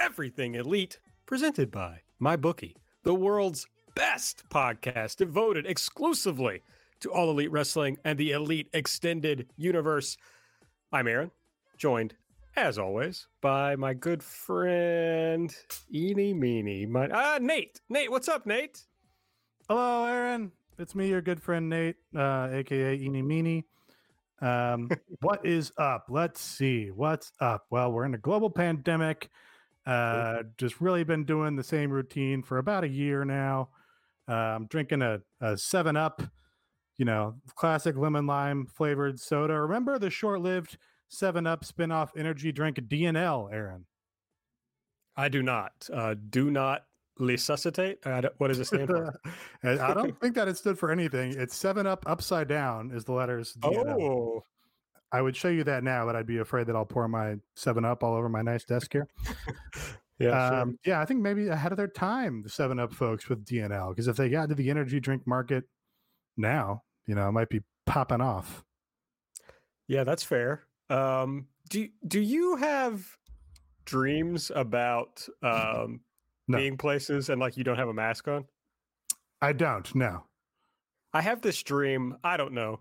Everything Elite, presented by MyBookie, the world's best podcast devoted exclusively to all elite wrestling and the elite extended universe. I'm Aaron, joined, as always, by my good friend Eeny Meeny. My, ah, Nate. Nate, what's up, Nate? Hello, Aaron. It's me, your good friend Nate, uh, aka Eeny Meeny. Um, what is up? Let's see. What's up? Well, we're in a global pandemic. Uh, just really been doing the same routine for about a year now. Uh, I'm drinking a, a 7 Up, you know, classic lemon lime flavored soda. Remember the short lived 7 Up spin off energy drink DNL, Aaron? I do not. Uh, do not resuscitate. I don't- what does it stand for? I don't think that it stood for anything. It's 7 Up upside down, is the letters. DNL. oh, I would show you that now, but I'd be afraid that I'll pour my Seven Up all over my nice desk here. yeah. sure. um, yeah, I think maybe ahead of their time, the Seven Up folks with DNL, because if they got into the energy drink market now, you know, it might be popping off. Yeah, that's fair. Um, do do you have dreams about um, No. being places and like you don't have a mask on? I don't. No. I have this dream. I don't know,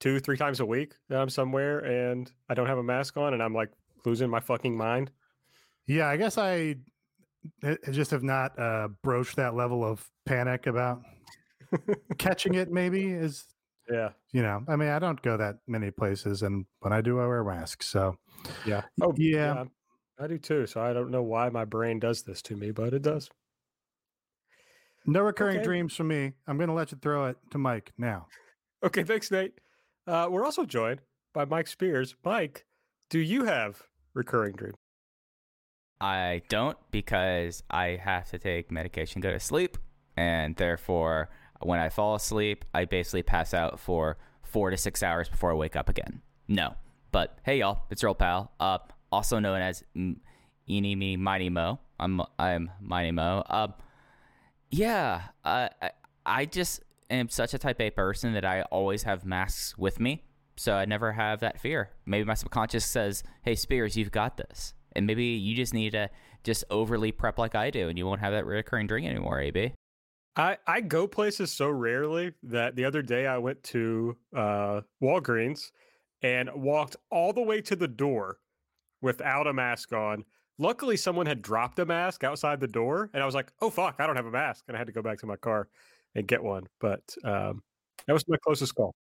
two three times a week that I'm somewhere and I don't have a mask on and I'm like losing my fucking mind. Yeah, I guess I I just have not uh, broached that level of panic about catching it. Maybe is Yeah. you know. I mean, I don't go that many places, and when I do, I wear masks. So Yeah. Oh yeah. I do too. So I don't know why my brain does this to me, but it does. no recurring Okay. dreams for me. I'm going to let you throw it to Mike now. Okay, thanks, Nate. Uh, we're also joined by Mike Spears. Mike, do you have recurring dreams? I don't because I have to take medication, to go to sleep, and therefore, when I fall asleep, I basically pass out for four to six hours before I wake up again. No, but hey, y'all, it's your old pal, uh, also known as Eeny Me Mighty Mo. I'm I'm Mighty Mo. Uh, yeah, uh, I I just am such a Type A person that I always have masks with me, so I never have that fear. Maybe my subconscious says, "Hey, Spears, you've got this," and maybe you just need to just overly prep like I do, and you won't have that recurring drink anymore. Ab. I, I go places so rarely that the other day I went to uh, Walgreens and walked all the way to the door without a mask on. Luckily, someone had dropped a mask outside the door, and I was like, "Oh fuck, I don't have a mask," and I had to go back to my car and get one. But um, that was my closest call.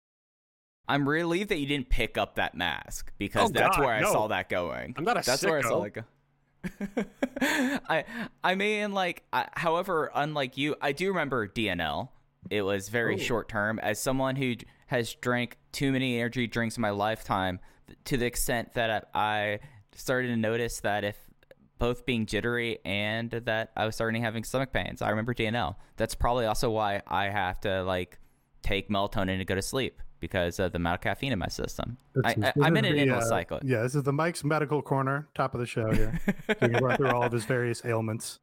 I'm relieved that you didn't pick up that mask because Oh, that's God, where I no. saw that going. I'm not a That's where I saw sicko. that go. I I mean, like, I, however, unlike you, I do remember DNL. It was very Ooh. short term. As someone who has drank too many energy drinks in my lifetime, to the extent that I, I started to notice that if both being jittery and that I was starting to having stomach pains, I remember DNL. That's probably also why I have to like take melatonin to go to sleep because of the amount of caffeine in my system. I, This is- I, this I'm in an endless uh, cycle. Yeah, this is the Mike's medical corner, top of the show here. so we can run through all of his various ailments.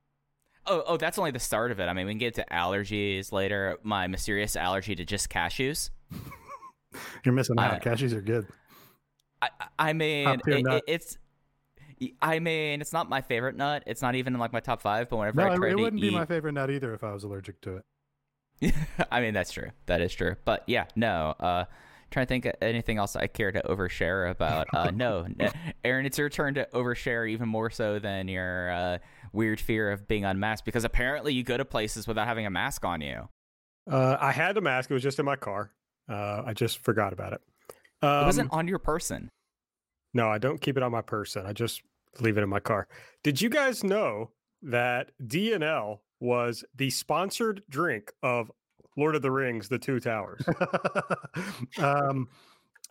Oh, oh, that's only the start of it. I mean, we can get to allergies later. My mysterious allergy to just cashews. You're missing out. I- Cashews are good. I, I- mean, it, it's. I mean, it's not my favorite nut. It's not even in like my top five. But whenever No, I it, try it to wouldn't eat, be my favorite nut either if I was allergic to it. I mean, that's true. That is true. But yeah, no. Uh, trying to think of anything else I care to overshare about. Uh, no, Aaron, it's your turn to overshare even more so than your uh, weird fear of being unmasked because apparently you go to places without having a mask on you. Uh, I had a mask; it was just in my car. Uh, I just forgot about it. Um, It wasn't on your person. No, I don't keep it on my person. I just leave it in my car. Did you guys know that DNL was the sponsored drink of Lord of the Rings: The Two Towers? um,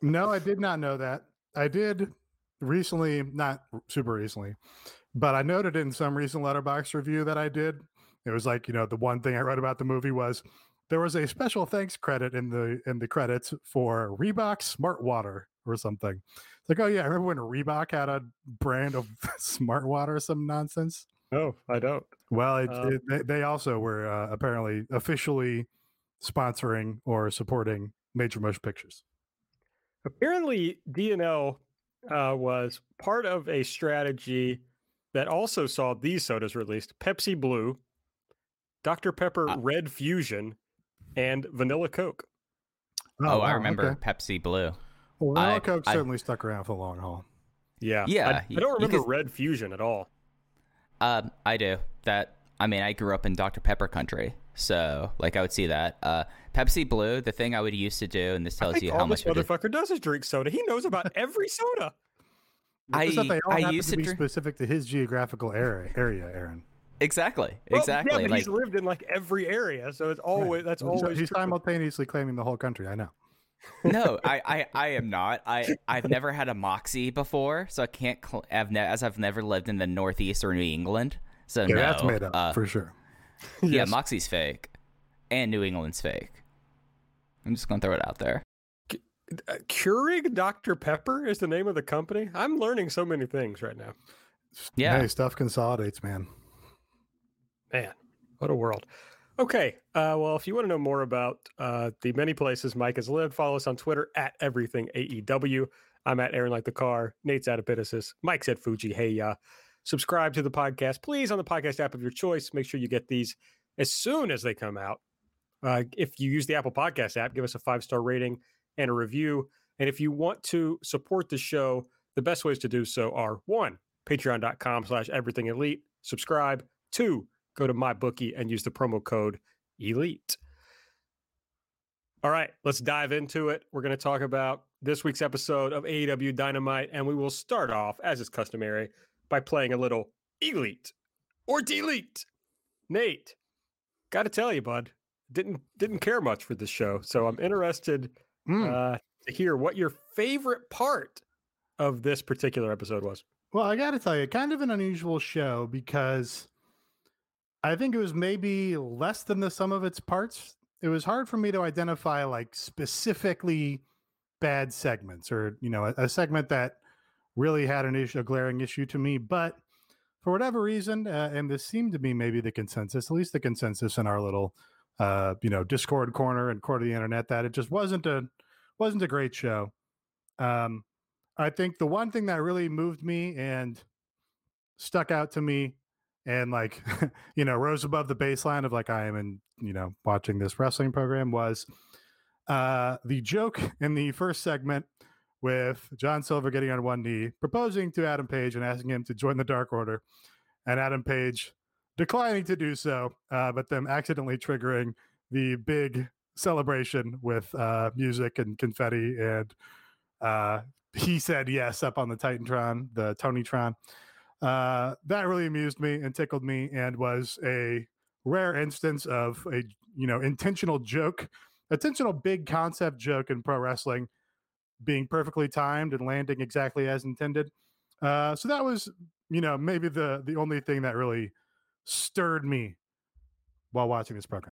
no, I did not know that. I did recently, not super recently, but I noted in some recent Letterboxd review that I did, it was like, you know, the one thing I read about the movie was there was a special thanks credit in the in the credits for Reebok Smart Water or something. It's like, oh yeah, I remember when Reebok had a brand of Smart Water or some nonsense. No, I don't. Well, it, Um, it, they, they also were uh, apparently officially sponsoring or supporting Major Motion Pictures. Apparently, DNL uh, was part of a strategy that also saw these sodas released: Pepsi Blue, Dr Pepper Uh, Red Fusion, and Vanilla Coke. Oh, I wow, remember okay. Pepsi Blue. Well, Vanilla I- Coke I- certainly stuck around for the long haul. Yeah, Yeah, I don't remember could- Red Fusion at all. Um, I do. That I mean, I grew up in Dr Pepper country, so like I would see that. Uh, Pepsi Blue. The thing I would used to do, and this I tells think you how this much. of a- motherfucker does is drink soda. He knows about every soda. It's just that I- they all I used to, to be drink- specific to his geographical area, area Aaron. Exactly. Well, exactly. Yeah, but like he's lived in like every area, so it's always that's He's- always he's true. simultaneously claiming the whole country. I know. No, I, I, I am not. I, I've never had a Moxie before, so I can't. Cl- I've ne- as I've never lived in the Northeast or New England, so Yeah, no. that's made up uh, for sure. Yeah, Yes. Moxie's fake, and New England's fake. I'm just gonna throw it out there. Uh, Keurig Dr Pepper is the name of the company. I'm learning so many things right now. Yeah. Hey, stuff consolidates, man. Man, what a world. Okay. Uh, well, if you want to know more about uh, the many places Mike has lived, follow us on Twitter at everything AEW. I'm at Aaron Like the Car. Nate's at Epitasis. Mike's at Fuji. Hey, ya. Subscribe to the podcast, please, on the podcast app of your choice. Make sure you get these as soon as they come out. Uh, if you use the Apple Podcast app, give us a five star rating and a review. And if you want to support the show, the best ways to do so are one, patreon.com slash everything elite. Subscribe. Two, go to MyBookie and use the promo code elite. All right, let's dive into it. We're going to talk about this week's episode of AEW Dynamite, and we will start off, as is customary, by playing a little elite or delete. Nate, got to tell you, bud, didn't didn't care much for this show, so I'm interested Mm. uh, to hear what your favorite part of this particular episode was. Well, I got to tell you, kind of an unusual show because I think it was maybe less than the sum of its parts. It was hard for me to identify like specifically bad segments or, you know, a, a segment that really had an issue, a glaring issue to me. But for whatever reason, uh, and this seemed to be maybe the consensus, at least the consensus in our little, uh, you know, Discord corner and court of the internet, that it just wasn't a wasn't a great show. Um, I think the one thing that really moved me and stuck out to me and like you know rose above the baseline of like I am in you know watching this wrestling program was uh the joke in the first segment with John Silver getting on one knee proposing to Adam Page and asking him to join the Dark Order and Adam Page declining to do so uh, but them accidentally triggering the big celebration with uh music and confetti and uh he said yes up on the Titantron, the Tonytron. Uh, that really amused me and tickled me, and was a rare instance of a you know intentional joke, intentional big concept joke in pro wrestling, being perfectly timed and landing exactly as intended. Uh, so that was you know maybe the the only thing that really stirred me while watching this program.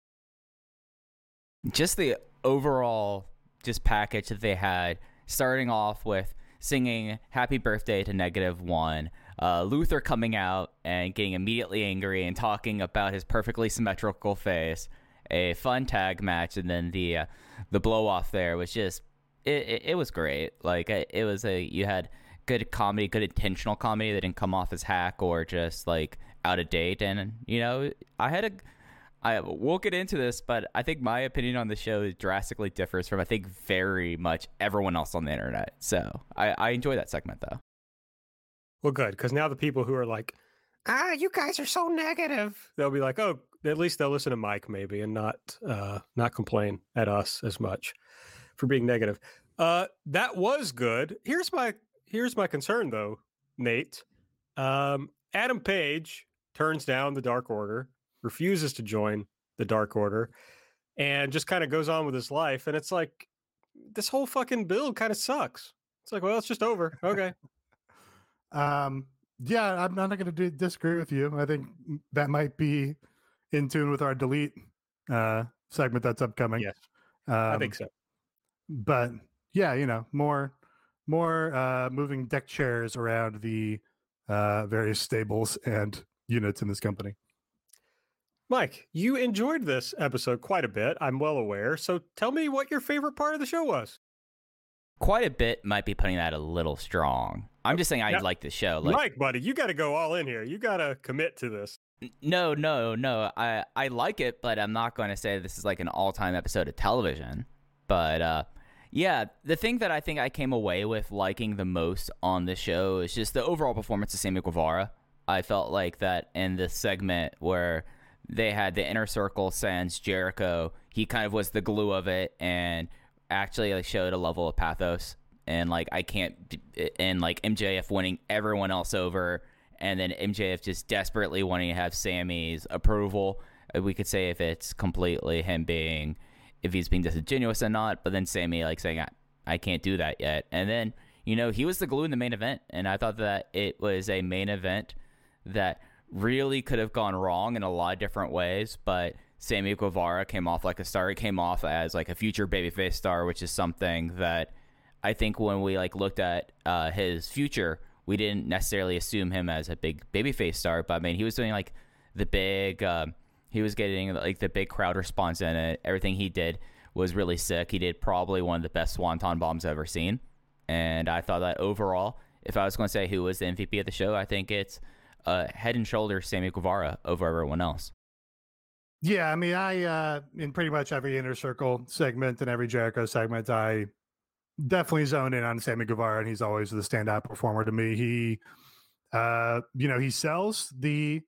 just the overall just package that they had starting off with singing happy birthday to negative one uh, luther coming out and getting immediately angry and talking about his perfectly symmetrical face a fun tag match and then the uh, the blow off there was just it, it, it was great like it, was a you had good comedy good intentional comedy that didn't come off as hack or just like out of date and you know i had a I we'll get into this, but I think my opinion on the show drastically differs from I think very much everyone else on the internet. So I, I enjoy that segment though. Well, good, because now the people who are like, ah, you guys are so negative, they'll be like, oh, at least they'll listen to Mike maybe and not uh, not complain at us as much for being negative. Uh, that was good. Here's my here's my concern though, Nate. Um, Adam Page turns down the Dark Order, refuses to join the Dark Order, and just kind of goes on with his life. And it's like this whole fucking build kind of sucks. It's like, well, it's just over. Okay. Um, yeah, I'm not going to disagree with you. I think that might be in tune with our delete uh, segment that's upcoming. Yes, um, I think so. But yeah, you know, more more uh, moving deck chairs around the uh, various stables and units in this company. Mike, you enjoyed this episode quite a bit. I'm well aware. So tell me what your favorite part of the show was. Quite a bit might be putting that a little strong. I'm just saying I like the show. Like, Mike, buddy, you got to go all in here. You got to commit to this. No, no, no. I I like it, but I'm not going to say this is like an all-time episode of television. But uh yeah, the thing that I think I came away with liking the most on the show is just the overall performance of Sammy Guevara. I felt like that in this segment where they had the inner circle sans Jericho, he kind of was the glue of it and actually like showed a level of pathos and like I can't and like MJF winning everyone else over and then MJF just desperately wanting to have Sammy's approval. Uh, We could say if it's completely him being, if he's being disingenuous or not, but then Sammy like saying, I, I can't do that yet. And then, you know, he was the glue in the main event. And I thought that it was a main event that really could have gone wrong in a lot of different ways, but Sammy Guevara came off like a star. He came off as like a future babyface star, which is something that I think when we like looked at uh, his future, we didn't necessarily assume him as a big babyface star. But I mean, he was doing like the big, um, he was getting like the big crowd response in it. Everything he did was really sick. He did probably one of the best swanton bombs I've ever seen. And I thought that overall, if I was going to say who was the MVP of the show, I think it's uh, head and shoulders Sammy Guevara over everyone else. Yeah, I mean, I uh in pretty much every inner circle segment and every Jericho segment, I definitely zone in on Sammy Guevara, and he's always the standout performer to me. He, uh, you know, he sells the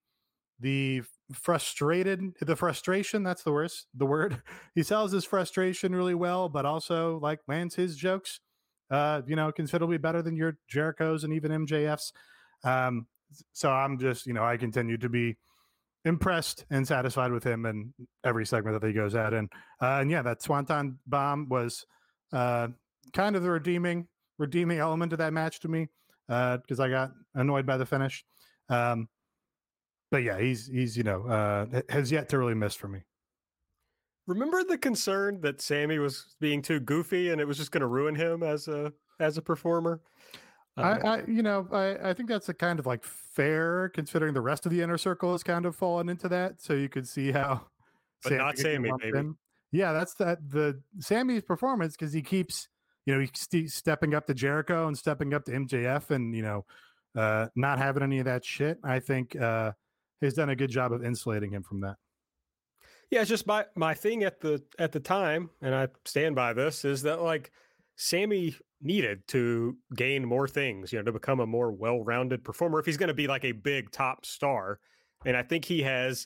the frustrated the frustration. That's the worst the word. He sells his frustration really well, but also like lands his jokes, uh, you know, considerably better than your Jericho's and even MJF's. Um, so I'm just, you know, I continue to be impressed and satisfied with him in every segment that he goes at. And uh, and yeah, that Swanton bomb was uh, kind of the redeeming redeeming element of that match to me uh, because I got annoyed by the finish. Um, but yeah, he's he's you know uh, has yet to really miss for me. Remember the concern that Sammy was being too goofy and it was just going to ruin him as a as a performer? I, Uh, I you know I, I think that's a kind of like fair considering the rest of the inner circle has kind of fallen into that. So you could see how, But not Sammy, baby. in. Yeah, that's that the Sammy's performance because he keeps you know he's st- stepping up to Jericho and stepping up to MJF and you know uh, not having any of that shit. I think uh, he's done a good job of insulating him from that. Yeah, it's just my my thing at the at the time, and I stand by this, is that like Sammy needed to gain more things, you know, to become a more well-rounded performer if he's going to be like a big top star. And I think he has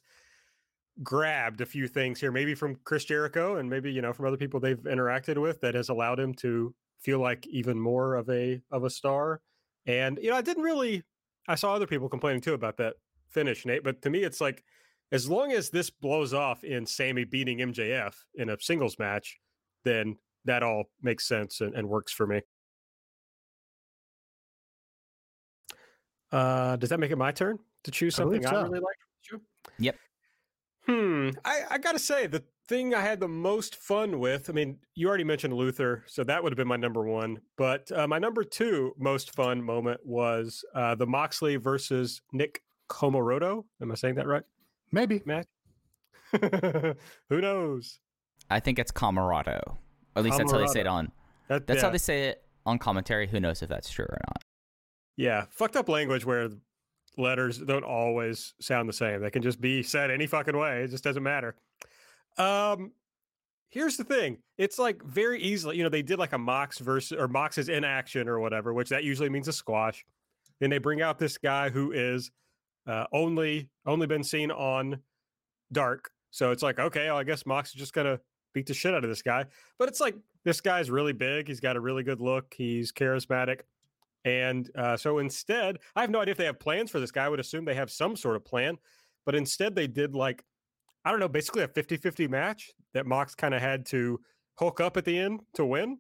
grabbed a few things here, maybe from Chris Jericho and maybe, you know, from other people they've interacted with that has allowed him to feel like even more of a of a star. And you know, I didn't really I saw other people complaining too about that finish, Nate, but to me it's like as long as this blows off in Sammy beating MJF in a singles match, then that all makes sense and, and works for me. Uh, does that make it my turn to choose something I, so. really like? Yep. Hmm. I, I got to say, the thing I had the most fun with, I mean, you already mentioned Luther, so that would have been my number one. But uh, my number two most fun moment was uh, the Moxley versus Nick Comoroto. Am I saying that right? Maybe Matt? Who knows? I think it's Camarado. At least that's how they say it on. That, That's yeah. how they say it on commentary. Who knows if that's true or not? Yeah, fucked up language where letters don't always sound the same. They can just be said any fucking way. It just doesn't matter. Um, here's the thing. It's like very easily, you know, they did like a Mox versus or Mox is in action or whatever, which that usually means a squash. Then they bring out this guy who is uh, only only been seen on Dark. So it's like, okay, well, I guess Mox is just gonna beat the shit out of this guy. But it's like this guy's really big. He's got a really good look. He's charismatic. And uh, so instead, I have no idea if they have plans for this guy. I would assume they have some sort of plan. But instead, they did like, I don't know, basically a 50 50 match that Mox kind of had to hook up at the end to win.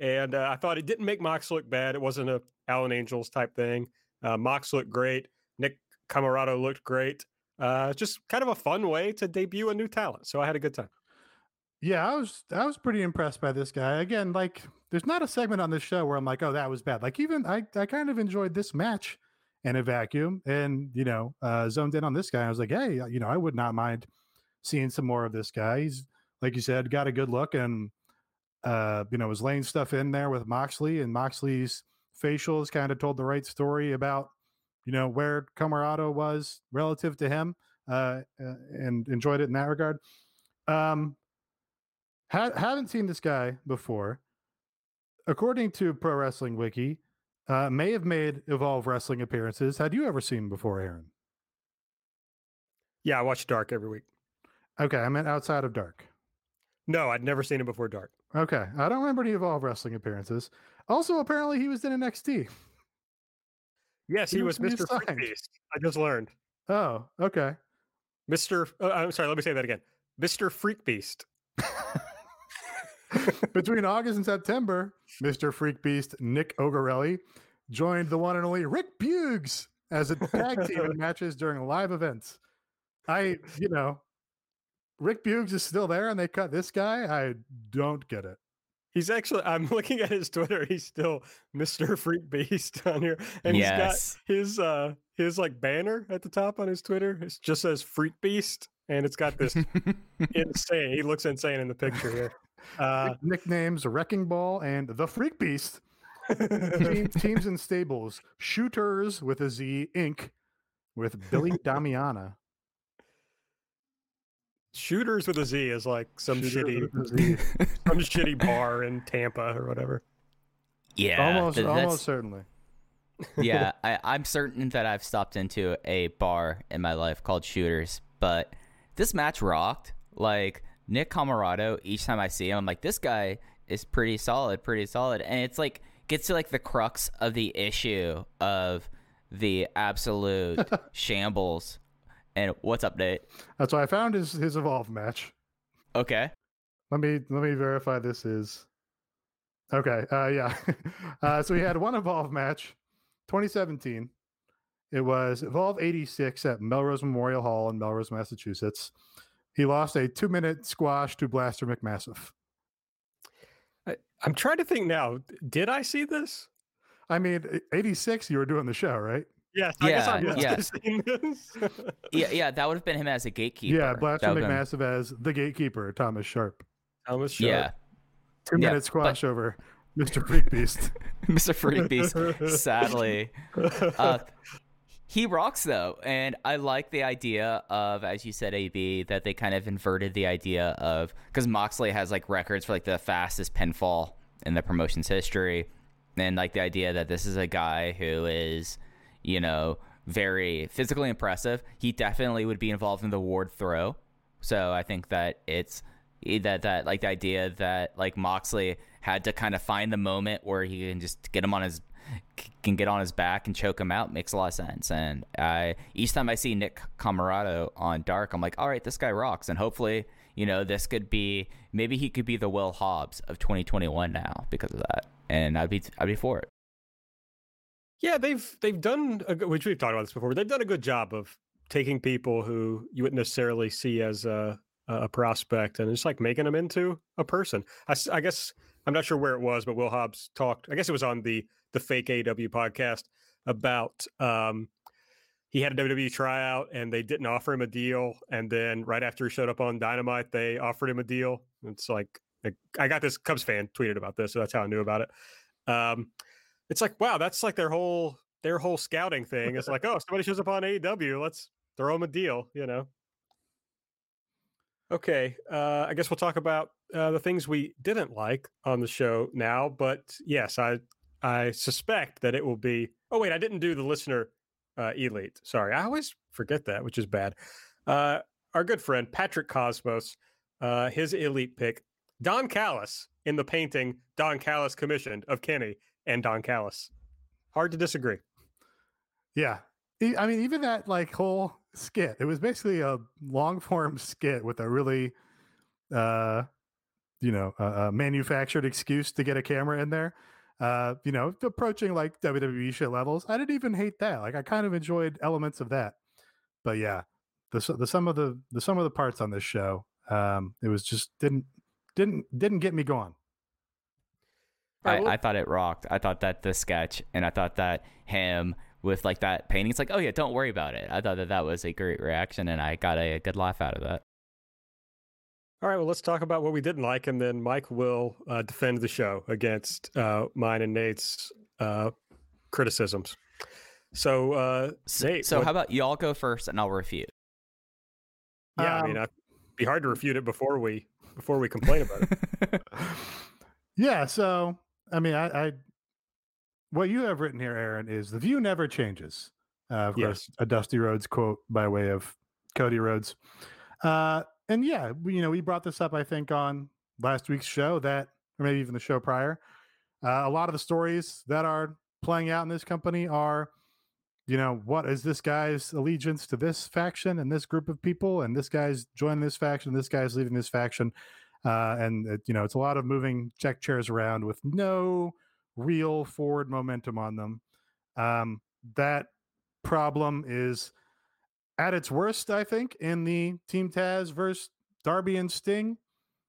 And uh, I thought it didn't make Mox look bad. It wasn't a Allen Angels type thing. Uh, Mox looked great. Nick Comoroto looked great. Uh, just kind of a fun way to debut a new talent. So I had a good time. Yeah, I was I was pretty impressed by this guy. Again, like there's not a segment on this show where I'm like, oh, that was bad. Like even I I kind of enjoyed this match in a vacuum, and you know, uh, zoned in on this guy. I was like, hey, you know, I would not mind seeing some more of this guy. He's like you said, got a good look, and uh, you know, was laying stuff in there with Moxley, and Moxley's facials kind of told the right story about you know where Comoroto was relative to him, uh, uh, and enjoyed it in that regard. Um, ha- haven't seen this guy before. According to Pro Wrestling Wiki, uh, may have made Evolve Wrestling appearances. Had you ever seen him before, Aaron? Yeah, I watch Dark every week. Okay, I meant outside of Dark. No, I'd never seen him before Dark. Okay, I don't remember any Evolve Wrestling appearances. Also, apparently, he was in NXT. Yes, he, He was was Mr. Freak. Beast. I just learned. Oh, okay. Mr. Uh, I'm sorry, let me say that again. Mr. Freak Beast. Between August and September, Mr. Freak Beast Nick Ogarelli joined the one and only Rick Boogs as a tag team in matches during live events. I, you know, Rick Boogs is still there and they cut this guy. I don't get it. He's actually, I'm looking at his Twitter. He's still Mr. Freak Beast on here. And Yes. he's got his, uh, his like banner at the top on his Twitter. It just says Freak Beast. And it's got this insane, he looks insane in the picture here. Uh, Nicknames Wrecking Ball and the Freak Beast. Team, teams and stables Shooters with a Z Inc. with Billy Damiana. Shooters with a Z is like some Shooters shitty, with a Z. some shitty bar in Tampa or whatever. yeah, almost, th- almost certainly. yeah, I, I'm certain that I've stopped into a bar in my life called Shooters, but this match rocked. Like Nick Comoroto, each time I see him, I'm like, this guy is pretty solid, pretty solid, and it's like gets to like the crux of the issue of the absolute shambles. And what's up, Nate? That's why I found his his evolve match. Okay, Let me let me verify this is okay. Uh, yeah. uh, so he had one evolve match, 2017. It was Evolve 86 at Melrose Memorial Hall in Melrose, Massachusetts. He lost a two minute squash to Blaster McMassive. I, I'm trying to think now. Did I see this? I mean, e- 86, you were doing the show, right? Yes, I guess I Yeah, must yeah. have seen this. yeah, yeah, that would have been him as a gatekeeper. Yeah, Blaster That been- McMassive as the gatekeeper, Thomas Sharp. Thomas Sharp. Yeah, Two Yeah, minute squash over Mr. Freak Beast. Mr. Freak Beast. Sadly, uh, he rocks though, and I like the idea of, as you said, AB, that they kind of inverted the idea of because Moxley has like records for like the fastest pinfall in the promotion's history, and like the idea that this is a guy who is, you know, very physically impressive. He definitely would be involved in the ward throw, so I think that it's that that like the idea that like Moxley had to kind of find the moment where he can just get him on his can get on his back and choke him out makes a lot of sense. And I each time I see Nick Comoroto on Dark, I'm like, all right, this guy rocks. And hopefully, you know, this could be maybe he could be the Will Hobbs of 2021 now because of that. And I'd be I'd be for it. Yeah, they've they've done a which we've talked about this before. But they've done a good job of taking people who you wouldn't necessarily see as a a prospect and just like making them into a person. I, I guess I'm not sure where it was, but Will Hobbs talked. I guess it was on the the fake AW podcast about um he had a WWE tryout and they didn't offer him a deal, and then right after he showed up on Dynamite, they offered him a deal. It's like I got this Cubs fan tweeted about this, so that's how I knew about it. Um, it's like wow, that's like their whole their whole scouting thing. It's like oh, somebody shows up on AEW, let's throw them a deal, you know. Okay, uh, I guess we'll talk about uh, the things we didn't like on the show now. But yes, I I suspect that it will be. Oh wait, I didn't do the listener uh, elite. Sorry, I always forget that, which is bad. Uh, our good friend Patrick Cosmos, uh, his elite pick, Don Callis in the painting Don Callis commissioned of Kenny and Don Callis. Hard to disagree. Yeah. I mean, even that like whole skit, it was basically a long form skit with a really, uh, you know, uh, manufactured excuse to get a camera in there. Uh, you know, approaching like WWE shit levels. I didn't even hate that. Like I kind of enjoyed elements of that. But yeah, the the some of the the some of the parts on this show, um, it was just didn't didn't didn't get me going. I, I thought it rocked. I thought that the sketch and I thought that him with like that painting. It's like, oh yeah, don't worry about it. I thought that that was a great reaction, and I got a, a good laugh out of that. All right, well, let's talk about what we didn't like, and then Mike will uh, defend the show against uh, mine and Nate's uh, criticisms. So, uh, So, Nate, so what- how about y'all go first, and I'll refute. yeah, I mean, Um, it'd be hard to refute it before we before we complain about it. yeah, so I mean, I, I what you have written here, Aaron, is the view never changes. Uh, of course, Yes. a Dusty Rhodes quote by way of Cody Rhodes. Uh, and yeah, we, you know, we brought this up, I think, on last week's show that, or maybe even the show prior. Uh, a lot of the stories that are playing out in this company are, you know, what is this guy's allegiance to this faction and this group of people, and this guy's joining this faction, this guy's leaving this faction, uh, and it, you know, it's a lot of moving check chairs around with no real forward momentum on them. Um, that problem is at its worst, I think, in the Team Taz versus Darby and Sting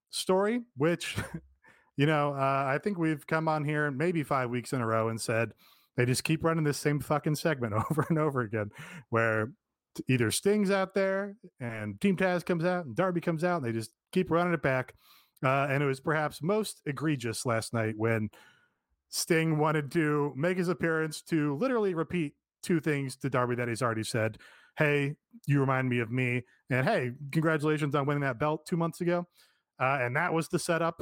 story, which, you know, uh, I think we've come on here maybe five weeks in a row and said they just keep running this same fucking segment over and over again, where either Sting's out there and Team Taz comes out and Darby comes out and they just keep running it back. Uh, and it was perhaps most egregious last night when Sting wanted to make his appearance to literally repeat two things to Darby that he's already said. Hey, you remind me of me. And hey, congratulations on winning that belt two months ago. Uh, and that was the setup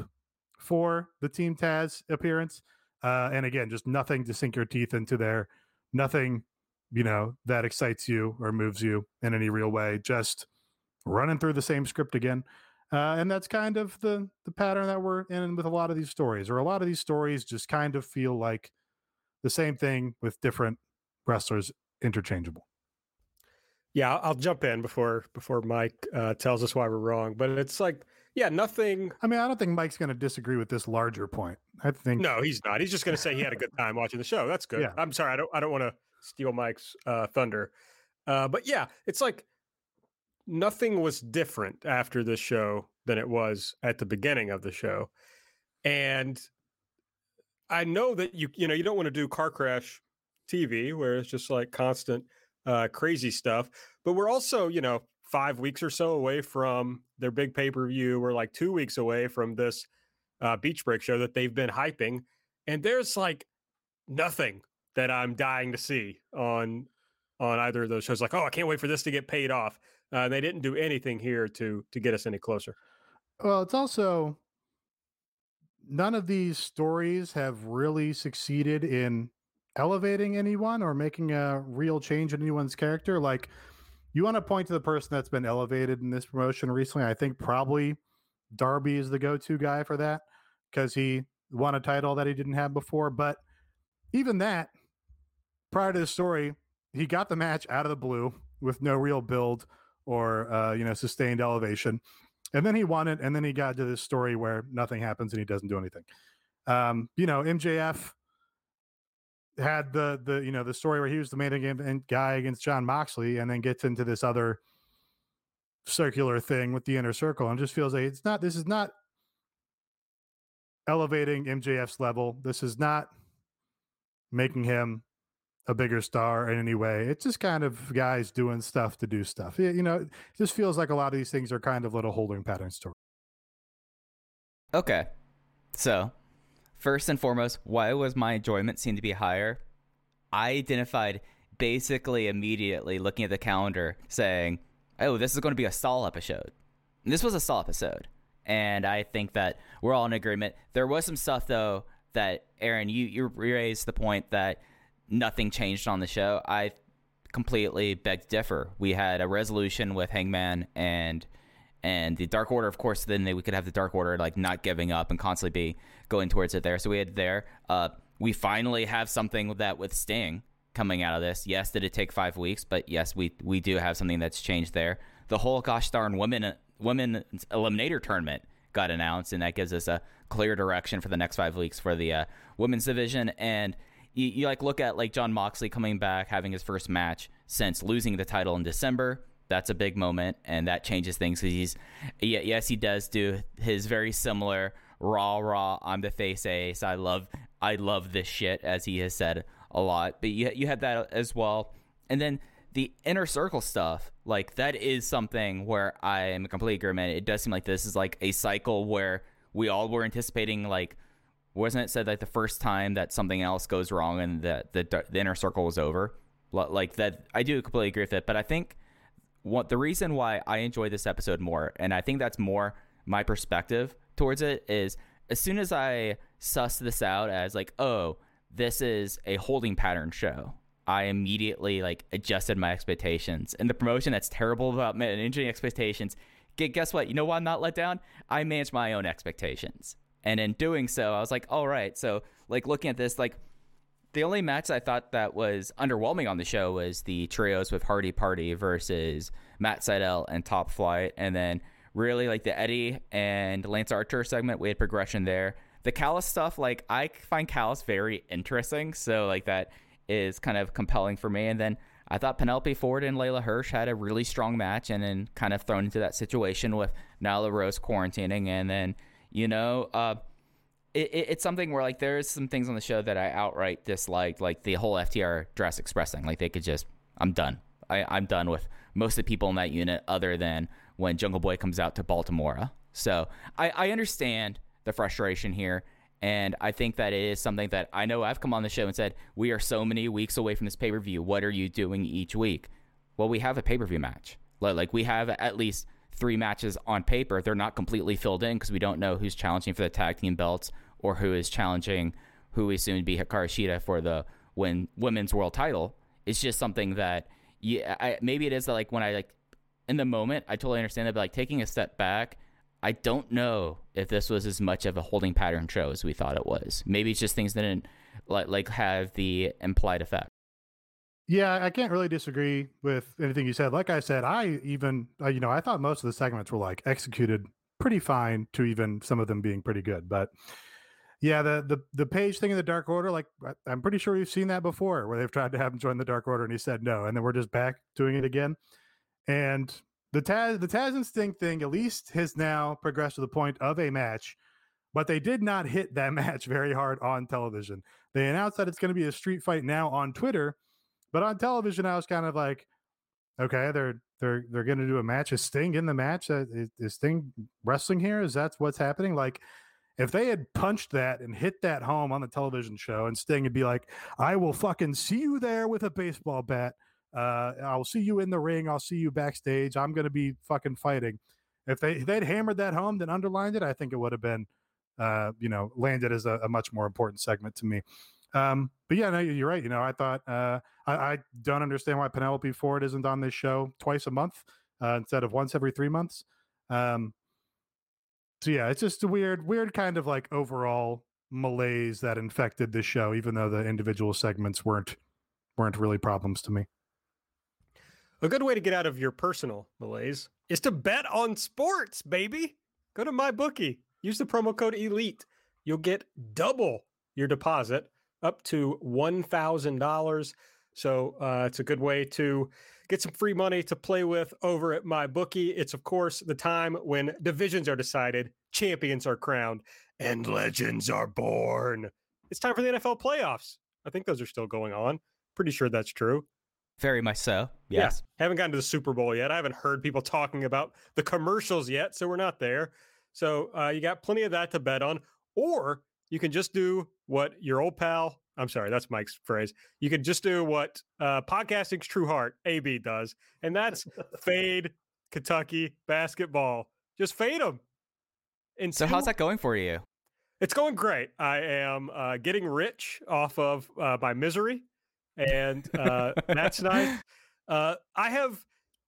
for the Team Taz appearance. Uh, and again, just nothing to sink your teeth into there. Nothing, you know, that excites you or moves you in any real way. Just running through the same script again. Uh, and that's kind of the the pattern that we're in with a lot of these stories, or a lot of these stories just kind of feel like the same thing with different wrestlers interchangeable. Yeah, I'll- jump in before before Mike uh, tells us why we're wrong. But it's like, yeah, nothing. I mean, I don't think Mike's going to disagree with this larger point. I think No, he's not. He's just going to say he had a good time watching the show. That's good. Yeah. I'm sorry. I don't. I don't want to steal Mike's uh, thunder. Uh, but yeah, it's like nothing was different after this show than it was at the beginning of the show, and I know that you you know you don't want to do car crash TV where it's just like constant uh, crazy stuff. But we're also you know five weeks or so away from their big pay per view. We're like two weeks away from this uh, Beach Break show that they've been hyping, and there's like nothing that I'm dying to see on on either of those shows. Like, oh, I can't wait for this to get paid off. Uh, they didn't do anything here to to get us any closer. Well, it's also none of these stories have really succeeded in elevating anyone or making a real change in anyone's character. Like, you want to point to the person that's been elevated in this promotion recently. I think probably Darby is the go to guy for that because he won a title that he didn't have before. But even that, prior to the story, he got the match out of the blue with no real build or, uh, you know, sustained elevation and then he won it and then he got to this story where nothing happens and he doesn't do anything um you know mjf had the the you know the story where he was the main event guy against jon moxley and then gets into this other circular thing with the inner circle and just feels like it's not this is not elevating mjf's level this is not making him a bigger star in any way. It's just kind of guys doing stuff to do stuff. You know, it just feels like a lot of these things are kind of little holding pattern stories. Okay. So, first and foremost, why was my enjoyment seem to be higher? I identified basically immediately looking at the calendar saying, oh, this is going to be a stall episode. And this was a stall episode. And I think that we're all in agreement. There was some stuff, though, that, Aaron, you, you raised the point that nothing changed on the show. I completely beg to differ. We had a resolution with Hangman and and the Dark Order, of course. Then we could have the Dark Order like not giving up and constantly be going towards it there. So we had there. Uh, we finally have something that with Sting coming out of this. Yes, did it take five weeks? But yes, we we do have something that's changed there. The whole gosh darn women women eliminator tournament got announced, and that gives us a clear direction for the next five weeks for the uh, women's division. And you, you like look at like Jon Moxley coming back, having his first match since losing the title in December. That's a big moment, and that changes things because he's, yeah, yes, he does do his very similar raw, raw. I'm the face ace. I love, I love this shit, as he has said a lot. But you, you had that as well, and then the inner circle stuff, like that is something where I am completely agreement. It does seem like this is like a cycle where we all were anticipating like wasn't it said like the first time that something else goes wrong and that the, the inner circle was over like that i do completely agree with it but i think what the reason why i enjoy this episode more and i think that's more my perspective towards it is as soon as i suss this out as like oh this is a holding pattern show i immediately like adjusted my expectations and the promotion that's terrible about managing expectations guess what you know why i'm not let down i manage my own expectations and in doing so, I was like, all right. So, like, looking at this, like, the only match I thought that was underwhelming on the show was the trios with Hardy Party versus Matt Sydal and Top Flight. And then, really, like, the Eddie and Lance Archer segment, we had progression there. The Callis stuff, like, I find Callis very interesting. So, like, that is kind of compelling for me. And then, I thought Penelope Ford and Leyla Hirsch had a really strong match and then kind of thrown into that situation with Nyla Rose quarantining and then you know, uh, it, it, it's something where like there's some things on the show that I outright disliked, like the whole FTR dress express thing. Like they could just, I'm done. I, I'm done with most of the people in that unit, other than when Jungle Boy comes out to Baltimora. So I, I understand the frustration here. And I think that it is something that I know I've come on the show and said, we are so many weeks away from this pay per view. What are you doing each week? Well, we have a pay per view match. Like, we have at least three matches on paper, they're not completely filled in because we don't know who's challenging for the tag team belts or who is challenging who we soon be Hikaru Shida for the win women's world title. It's just something that yeah, I, maybe it is that like when I like in the moment, I totally understand that, but like taking a step back, I don't know if this was as much of a holding pattern show as we thought it was. Maybe it's just things didn't like like have the implied effect. Yeah, I can't really disagree with anything you said. Like I said, I even uh, you know I thought most of the segments were like executed pretty fine to even some of them being pretty good. But yeah, the the the page thing in the Dark Order, like I'm pretty sure we've seen that before, where they've tried to have him join the Dark Order and he said no, and then we're just back doing it again. And the Taz the Taz and Sting thing at least has now progressed to the point of a match, but they did not hit that match very hard on television. They announced that it's going to be a street fight now on Twitter but on television, I was kind of like, okay, they're they're they're going to do a match. Is Sting in the match? Uh, is, is Sting wrestling here? Is that what's happening? Like, if they had punched that and hit that home on the television show, and Sting would be like, "I will fucking see you there with a baseball bat. Uh, I'll see you in the ring. I'll see you backstage. I'm going to be fucking fighting." If they if they'd hammered that home, then underlined it, I think it would have been, uh, you know, landed as a, a much more important segment to me. Um, but yeah, no, you're right. You know, I thought uh, I, I, don't understand why Penelope Ford isn't on this show twice a month uh, instead of once every three months. Um, so yeah, it's just a weird, weird kind of like overall malaise that infected the show, even though the individual segments weren't weren't really problems to me. A good way to get out of your personal malaise is to bet on sports, baby. Go to MyBookie. Use the promo code ELITE. You'll get double your deposit up to $1,000. So uh, it's a good way to get some free money to play with over at MyBookie. It's, of course, the time when divisions are decided, champions are crowned, and legends are born. It's time for the NFL playoffs. I think those are still going on. Pretty sure that's true. Very much so. Yes. Yeah. Haven't gotten to the Super Bowl yet. I haven't heard people talking about the commercials yet, so we're not there. So uh, you got plenty of that to bet on. Or you can just do what your old pal, I'm sorry, that's Mike's phrase. You can just do what uh, podcasting's true heart, AB, does, and that's fade Kentucky basketball. Just fade them. And so, two, how's that going for you? It's going great. I am uh, getting rich off of uh, my misery, and uh, that's nice. Uh, I have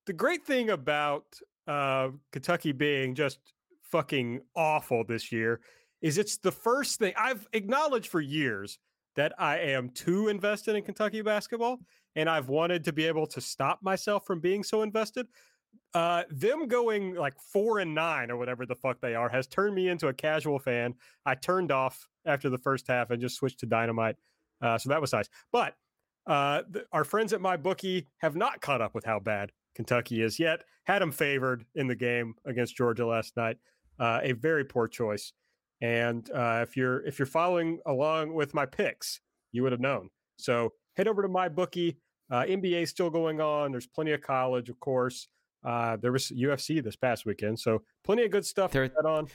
the great thing about uh, Kentucky being just fucking awful this year is it's the first thing I've acknowledged for years that I am too invested in Kentucky basketball and I've wanted to be able to stop myself from being so invested. uh, them going like four and nine or whatever the fuck they are has turned me into a casual fan. I turned off after the first half and just switched to Dynamite. Uh, so that was nice. But uh, th- our friends at MyBookie have not caught up with how bad Kentucky is yet. Had them favored in the game against Georgia last night. Uh, a very poor choice. And uh, if you're if you're following along with my picks, you would have known. So head over to MyBookie. Uh, NBA still going on. There's plenty of college, of course. Uh, there was UFC this past weekend, so plenty of good stuff There- on.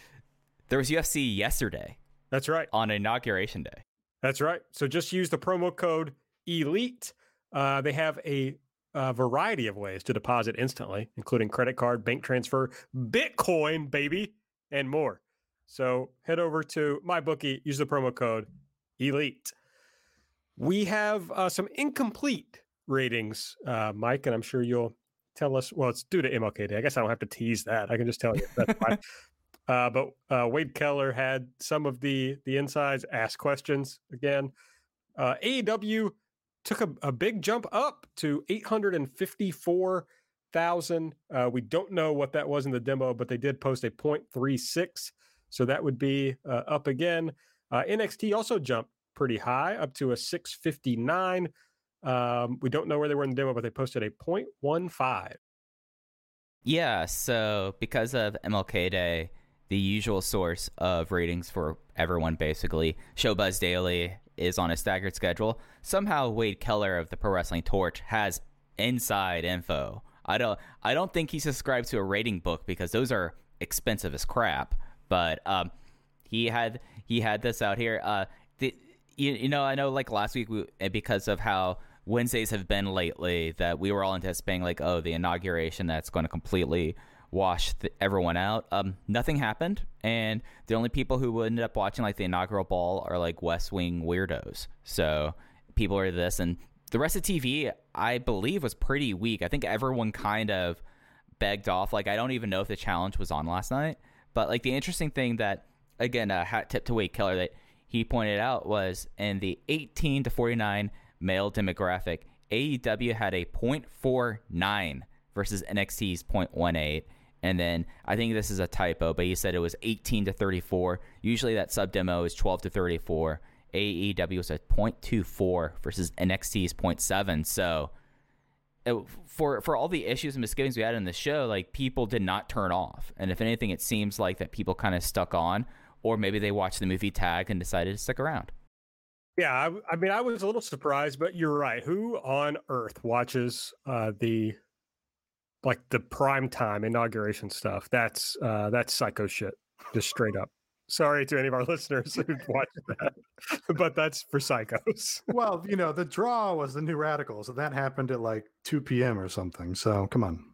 There was UFC yesterday That's right. on inauguration day. That's right. So just use the promo code ELITE. Uh, they have a, uh variety of ways to deposit instantly, including credit card, bank transfer, Bitcoin, baby, and more. So head over to MyBookie, use the promo code ELITE. We have uh, some incomplete ratings, uh, Mike, and I'm sure you'll tell us. Well, it's due to MLK Day. I guess I don't have to tease that. I can just tell you. That's fine. Uh, but uh, Wade Keller had some of the the insides ask questions again. Uh, AEW took a, a big jump up to eight hundred and fifty four thousand. Uh, we don't know what that was in the demo, but they did post a 0.36, so that would be uh, up again. Uh, NXT also jumped pretty high, up to a six fifty nine. Um, we don't know where they were in the demo, but they posted a 0.15. Yeah, so because of MLK Day, the usual source of ratings for everyone basically, Showbuzz Daily is on a staggered schedule. Somehow Wade Keller of the Pro Wrestling Torch has inside info. I don't I don't think he subscribed to a rating book because those are expensive as crap. But um, he had he had this out here. Uh, the you, you know I know like last week we, because of how Wednesdays have been lately that we were all anticipating like oh the inauguration that's going to completely wash the, everyone out. Um, nothing happened, and the only people who ended up watching like the inaugural ball are like West Wing weirdos. So people are this, and the rest of TV I believe was pretty weak. I think everyone kind of begged off. Like I don't even know if the challenge was on last night, but like the interesting thing that again a hat tip to Wade Keller that he pointed out was in the 18 to 49 male demographic, AEW had a 0.49 versus NXT's 0.18. And then I think this is a typo, but he said it was 18 to 34. Usually that sub demo is 12 to 34. AEW was at 0.24 versus NXT's 0.7. So it- for for all the issues and misgivings we had in the show, like people did not turn off. And if anything, it seems like that people kind of stuck on, or maybe they watched the movie Tag and decided to stick around. Yeah, I, I mean, I was a little surprised, but you're right. Who on earth watches uh, the like the prime time inauguration stuff? That's uh, that's psycho shit, just straight up. Sorry to any of our listeners who watched that, but that's for psychos. well, you know, the draw was the new radicals, and that happened at like 2 p.m. or something. So come on.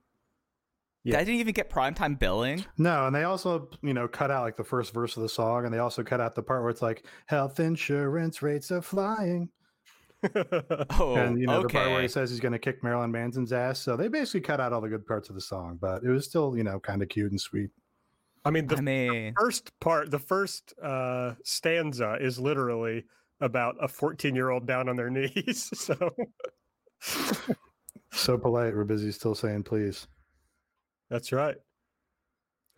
Yeah. I didn't even get primetime billing. No, and they also, you know, cut out like the first verse of the song, and they also cut out the part where it's like health insurance rates are flying, Oh, and you know okay. the part where he says he's going to kick Marilyn Manson's ass. So they basically cut out all the good parts of the song, but it was still, you know, kind of cute and sweet. I mean, the I mean, first part, the first uh, stanza is literally about a 14 year old down on their knees. So So polite. We're busy still saying please. that's right.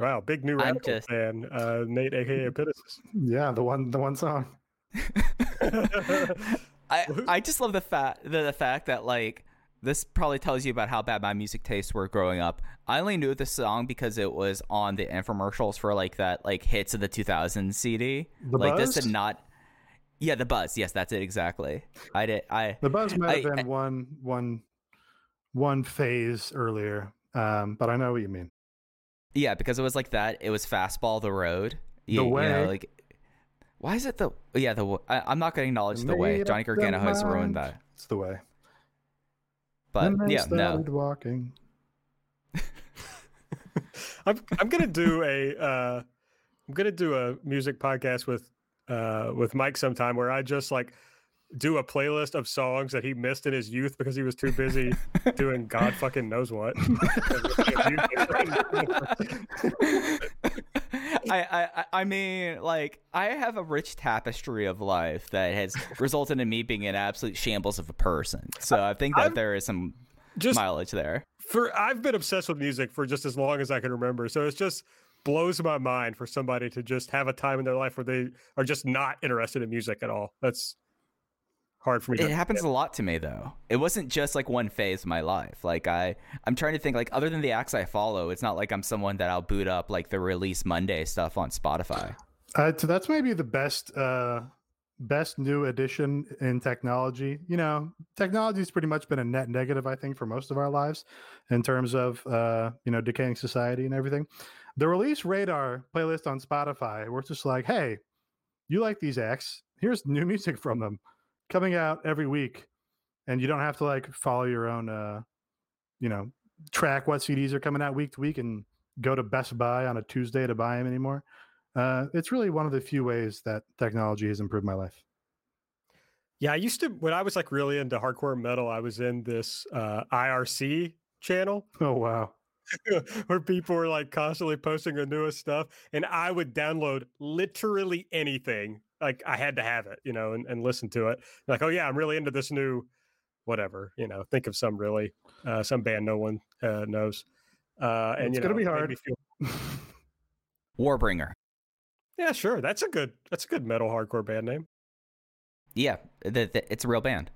Wow, big new I'm radical just- fan, uh, Nate, aka Epitasis. Yeah, the one, the one song. I I just love the fact the, the fact that like this probably tells you about how bad my music tastes were growing up. I only knew this song because it was on the infomercials for like that like hits of the 2000 CD. The like this Buzz? did not. Yeah, the buzz. Yes, that's it exactly. I did. I The buzz might have I- been one, one, one phase earlier, um, but I know what you mean. yeah because it was like that. It was fastball the road. You, The you know, Way. like why is it the yeah the I, am not going to acknowledge the way Johnny up Gargano has ruined that. It's the way. But Then yeah, no. walking. I'm I'm gonna do a uh, I'm gonna do a music podcast with uh, with Mike sometime where I just like do a playlist of songs that he missed in his youth because he was too busy doing God fucking knows what. I, I I mean, like I have a rich tapestry of life that has resulted in me being an absolute shambles of a person. So I think that I'm- there is some just mileage there. for I've been obsessed with music for just as long as I can remember. So it's just blows my mind for somebody to just have a time in their life where they are just not interested in music at all. That's hard for me. It happens a lot to me though. It wasn't just like one phase of my life. Like I, I'm trying to think like other than the acts I follow, it's not like I'm someone that I'll boot up like the release Monday stuff on Spotify. Uh, so that's maybe the best uh, best new addition in technology. You know, technology's pretty much been a net negative, I think, for most of our lives in terms of uh, you know decaying society and everything. The release radar playlist on Spotify, we're just like, hey, you like these acts? Here's new music from them coming out every week, and you don't have to like follow your own, uh, you know, track what CDs are coming out week to week and go to Best Buy on a Tuesday to buy them anymore. Uh, it's really one of the few ways that technology has improved my life. Yeah, I used to when I was like really into hardcore metal. I was in this uh, IRC channel. Oh wow! where people were like constantly posting the newest stuff, and I would download literally anything. Like I had to have it, you know, and, and listen to it. Like, oh yeah, I'm really into this new, whatever, you know. Think of some really, uh, some band no one uh, knows, uh, and it's you gonna know, be hard. me feel- Warbringer. yeah, sure, that's a good, that's a good metal hardcore band name. Yeah, the, the, it's a real band.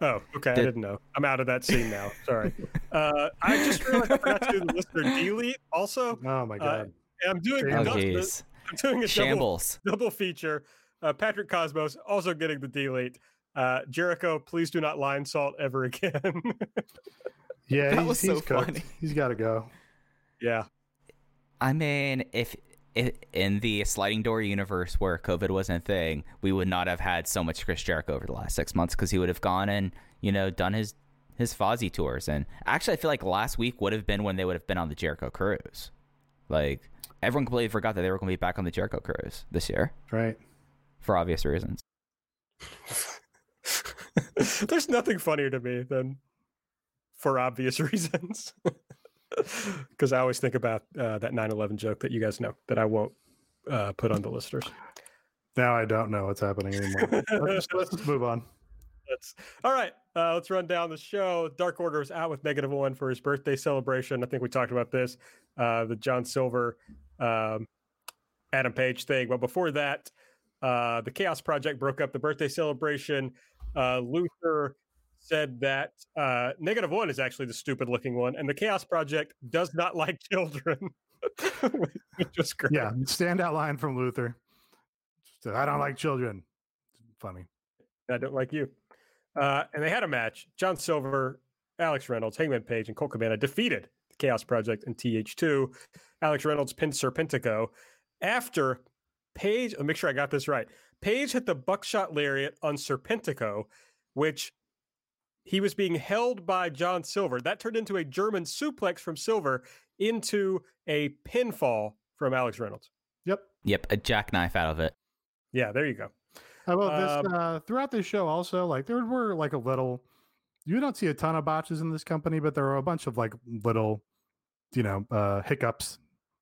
Oh, okay. I Did- didn't know. I'm out of that scene now. Sorry. Uh, I just realized I forgot to do the listener delete also. Oh my Uh, god! And I'm doing, Oh, double- jeez, I'm doing a double, shambles. double feature. Uh, Patrick Cosmos also getting the delete. Uh, Jericho, please do not line salt ever again. yeah, that he's, was so cooked. funny. He's got to go. yeah. I mean, if, if in the sliding door universe where COVID wasn't a thing, we would not have had so much Chris Jericho over the last six months because he would have gone and you know done his his Fozzy tours. And actually, I feel like last week would have been when they would have been on the Jericho cruise. Like everyone completely forgot that they were going to be back on the Jericho cruise this year Right. for obvious reasons. There's nothing funnier to me than for obvious reasons. Because I always think about uh, that 9 11 joke that you guys know that I won't uh, put on the listeners. Now I don't know what's happening anymore. let's, let's just move on. Let's all right. Uh, let's run down the show. Dark Order is out with negative one for his birthday celebration. I think we talked about this, uh, the John Silver, um, Adam Page thing. But before that, uh, the Chaos Project broke up the birthday celebration. Uh, Luther said that uh, negative one is actually the stupid looking one, and the Chaos Project does not like children, which was great. Yeah, standout line from Luther. So, I don't like children. Funny. I don't like you. Uh, and they had a match. John Silver, Alex Reynolds, Hangman Page, and Colt Cabana defeated Chaos Project and TH2. Alex Reynolds pinned Serpentico after Page. I'll make sure I got this right. Page hit the buckshot lariat on Serpentico, which he was being held by John Silver. That turned into a German suplex from Silver into a pinfall from Alex Reynolds. Yep. Yep, a jackknife out of it. Yeah, there you go. How about Um, this? Uh, throughout this show, also, like there were like a little. You don't see a ton of botches in this company, but there are a bunch of like little, you know, uh, hiccups.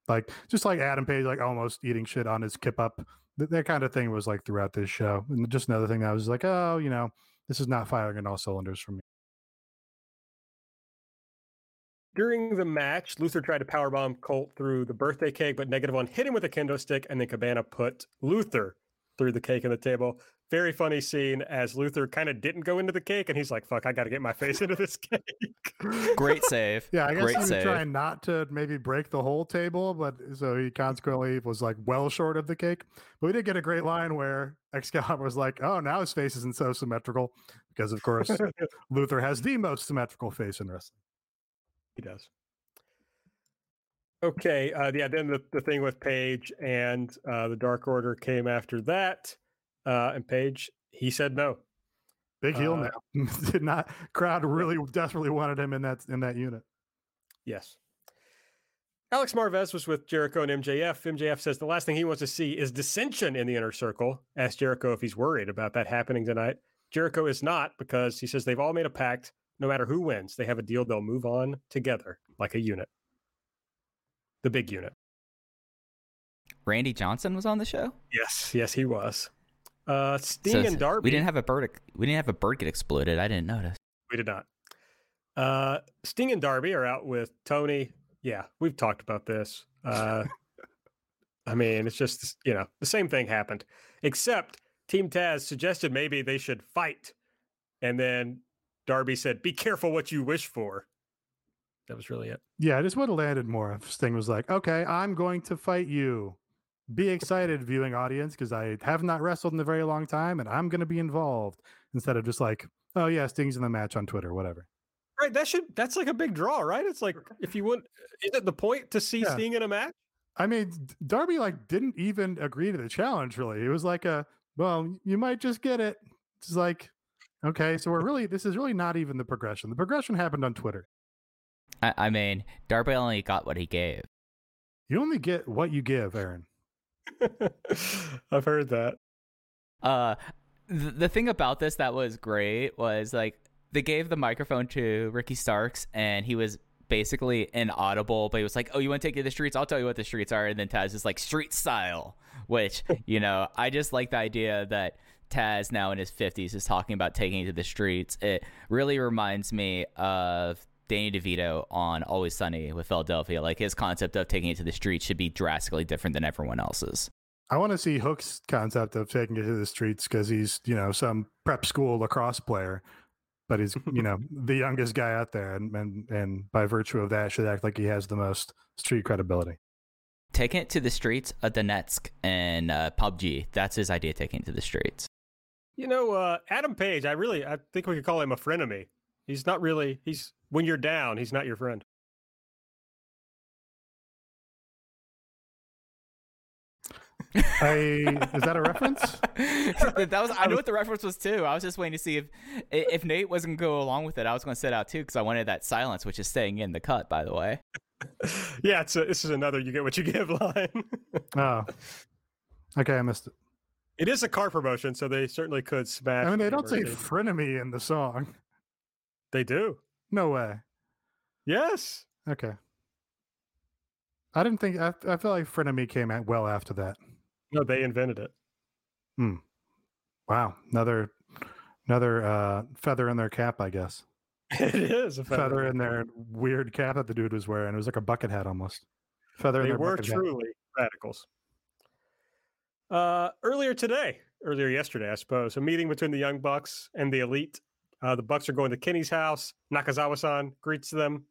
Like just like Adam Page, like almost eating shit on his kip up. That, that kind of thing was like throughout this show. And just another thing that was like, oh, you know, this is not firing on all cylinders for me. During the match, Luther tried to powerbomb Colt through the birthday cake, but Negative One hit him with a kendo stick, and then Cabana put Luther through the cake in the table. Very funny scene as Luther kind of didn't go into the cake, and he's like, "Fuck, I got to get my face into this cake." Great save. Yeah, I guess Great he was save. trying not to maybe break the whole table, but so he consequently was like well short of the cake. But we did get a great line where Excalibur was like, "Oh, now his face isn't so symmetrical," because of course Luther has the most symmetrical face in wrestling. he does. Okay, uh, yeah. Then the, the thing with Page and uh, the Dark Order came after that, uh, and Page he said no. Big heel Uh, now. Did not crowd really desperately wanted him in that in that unit. Yes. Alex Marvez was with Jericho and MJF. MJF says the last thing he wants to see is dissension in the inner circle. Asked Jericho if he's worried about that happening tonight. Jericho is not because he says they've all made a pact. No matter who wins, they have a deal they'll move on together like a unit. The big unit. Randy Johnson was on the show. Yes, yes, he was. Uh, Sting So and Darby. We didn't have a bird. We didn't have a bird get exploded. I didn't notice. We did not. Uh, Sting and Darby are out with Tony. Yeah, we've talked about this. Uh, I mean, it's just you know the same thing happened, except Team Taz suggested maybe they should fight, and then Darby said, "Be careful what you wish for." That was really it. Yeah, I just would have landed more if Sting was like, "Okay, I'm going to fight you." Be excited, viewing audience, because I have not wrestled in a very long time, and I'm going to be involved. Instead of just like, "Oh yeah, Sting's in the match on Twitter, whatever." Right. That should. That's like a big draw, right? It's like if you want, is it the point to see Yeah. Sting in a match? I mean, Darby like didn't even agree to the challenge. Really, it was like a, well, you might just get it. It's like, okay, so we're really this is really not even the progression. The progression happened on Twitter. I, I mean, Darby only got what he gave. You only get what you give, Aaron. I've heard that. Uh, th- the thing about this that was great was like they gave the microphone to Ricky Starks, and he was basically inaudible, but he was like, "Oh, you want to take it to the streets? I'll tell you what the streets are." And then Taz is like, "Street style," which you know, I just like the idea that Taz now in his fifties is talking about taking it to the streets. It really reminds me of. Danny DeVito on Always Sunny with Philadelphia, like his concept of taking it to the streets should be drastically different than everyone else's. I want to see Hook's concept of taking it to the streets because he's, you know, some prep school lacrosse player, but he's, you know, the youngest guy out there, and and and by virtue of that, should act like he has the most street credibility. taking it to the streets of Donetsk and uh, PUBG. That's his idea, taking it to the streets. You know, uh, Adam Page. I really, I think we could call him a frenemy. He's not really. He's when you're down, he's not your friend. I is that a reference? that was I knew what the reference was too. I was just waiting to see if if Nate wasn't going to go along with it. I was going to sit out too because I wanted that silence, which is staying in the cut, by the way. Yeah, it's a, this is another "you get what you give" line. Oh, okay, I missed it. it is a car promotion, so they certainly could smash. I mean, they the don't say frenemy in the song. They do. No way. Yes. Okay. I didn't think. I, I feel like frenemy came out well after that. No, they invented it. Hmm. Wow, another another uh, feather in their cap, I guess. It is a Feather, feather. in their weird cap that the dude was wearing. It was like a bucket hat almost. Feather in They their were bucket hat. truly radicals. Uh, earlier today, earlier yesterday, I suppose, a meeting between the Young Bucks and the Elite. Uh, the Bucks are going to Kenny's house. Nakazawa-san greets them.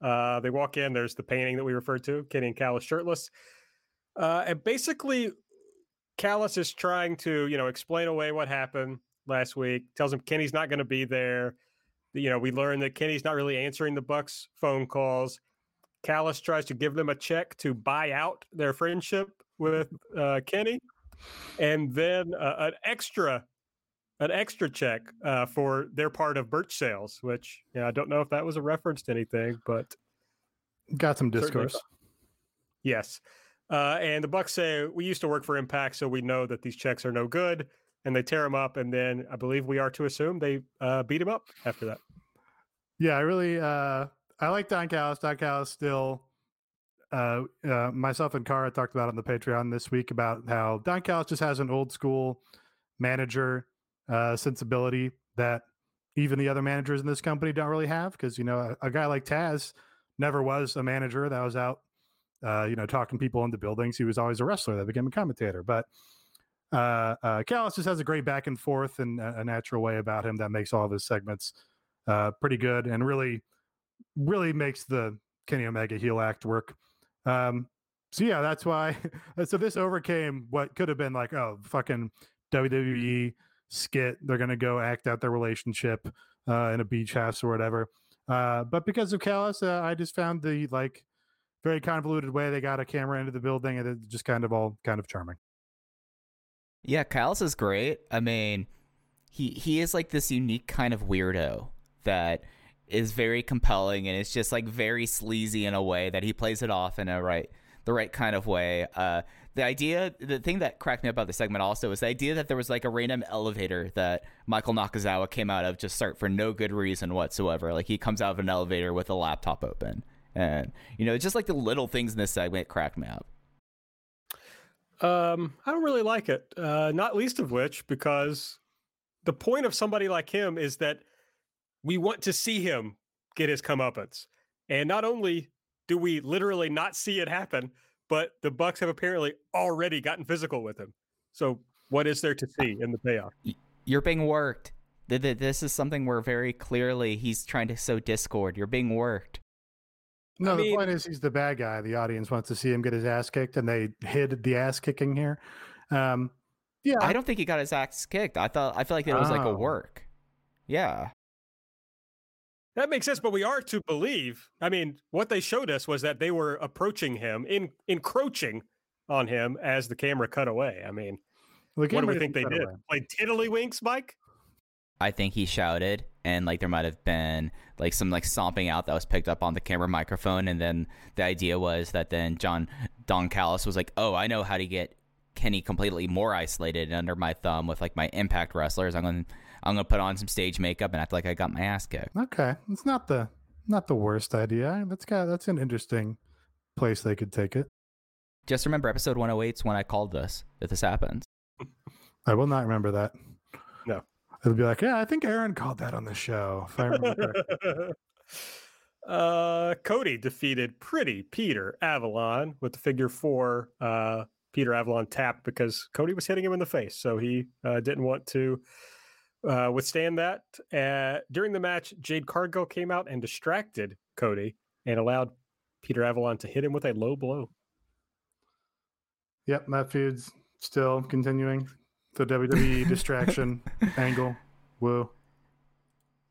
Uh, they walk in. There's the painting that we referred to, Kenny and Callis shirtless. Uh, and basically, Callis is trying to, you know, explain away what happened last week. Tells him Kenny's not going to be there. You know, we learned that Kenny's not really answering the Bucks phone calls. Callis tries to give them a check to buy out their friendship with uh, Kenny, and then uh, an extra, an extra check uh, for their part of Birch sales. Which yeah, I don't know if that was a reference to anything, but Got some discourse. yes. Uh, and the Bucks say we used to work for Impact, so we know that these checks are no good, and they tear them up. And then I believe we are to assume they uh, beat him up after that. Yeah, I really uh I like Don Callis. Don Callis still uh, uh myself and Cara talked about on the Patreon this week about how Don Callis just has an old school manager uh sensibility that even the other managers in this company don't really have because you know a, a guy like Taz never was a manager that was out uh you know talking people into buildings he was always a wrestler that became a commentator but uh, uh Callis just has a great back and forth and a, a natural way about him that makes all of his segments uh, pretty good and really, really makes the Kenny Omega heel act work. Um, so yeah, that's why. so this overcame what could have been like, oh, fucking WWE skit. They're gonna go act out their relationship uh, in a beach house or whatever. Uh, but because of Callis, uh, I just found the like very convoluted way they got a camera into the building, and it just kind of all kind of charming. Yeah, Callis is great. I mean, he he is like this unique kind of weirdo that is very compelling and it's just like very sleazy in a way that he plays it off in a right the right kind of way. Uh, the idea, the thing that cracked me up about the segment also is the idea that there was like a random elevator that Michael Nakazawa came out of just start for no good reason whatsoever. Like he comes out of an elevator with a laptop open, and you know, just like the little things in this segment cracked me up. Um, I don't really like it. Uh, not least of which because the point of somebody like him is that we want to see him get his comeuppance. And not only do we literally not see it happen, but the Bucks have apparently already gotten physical with him. So what is there to see in the payoff? You're being worked. This is something where very clearly he's trying to sow discord. You're being worked. No, I the point is he's the bad guy. The audience wants to see him get his ass kicked, and they hid the ass kicking here. Um, yeah, I don't think he got his ass kicked. I thought I feel like it was like a Oh. work. Yeah. That makes sense, but we are to believe. I mean, what they showed us was that they were approaching him, in encroaching on him as the camera cut away. I mean, what do we think they didn't did? cut away. Played tiddlywinks, Mike? I think he shouted and like there might have been like some like stomping out that was picked up on the camera microphone and then the idea was that then John Don Callis was like, "Oh, I know how to get Kenny completely more isolated and under my thumb with like my impact wrestlers. I'm going to I'm going to put on some stage makeup and act like I got my ass kicked." Okay, it's not the not the worst idea. That's got that's an interesting place they could take it. Just remember episode 108 is when I called this if this happens. I will not remember that. No. It'll be like, yeah, I think Aaron called that on the show. If I remember uh, Cody defeated pretty Peter Avalon with the figure four. Uh, Peter Avalon tapped because Cody was hitting him in the face, so he uh, didn't want to uh, withstand that. Uh, during the match, Jade Cargill came out and distracted Cody and allowed Peter Avalon to hit him with a low blow. Yep, that feud's still continuing. The WWE distraction angle. Woo.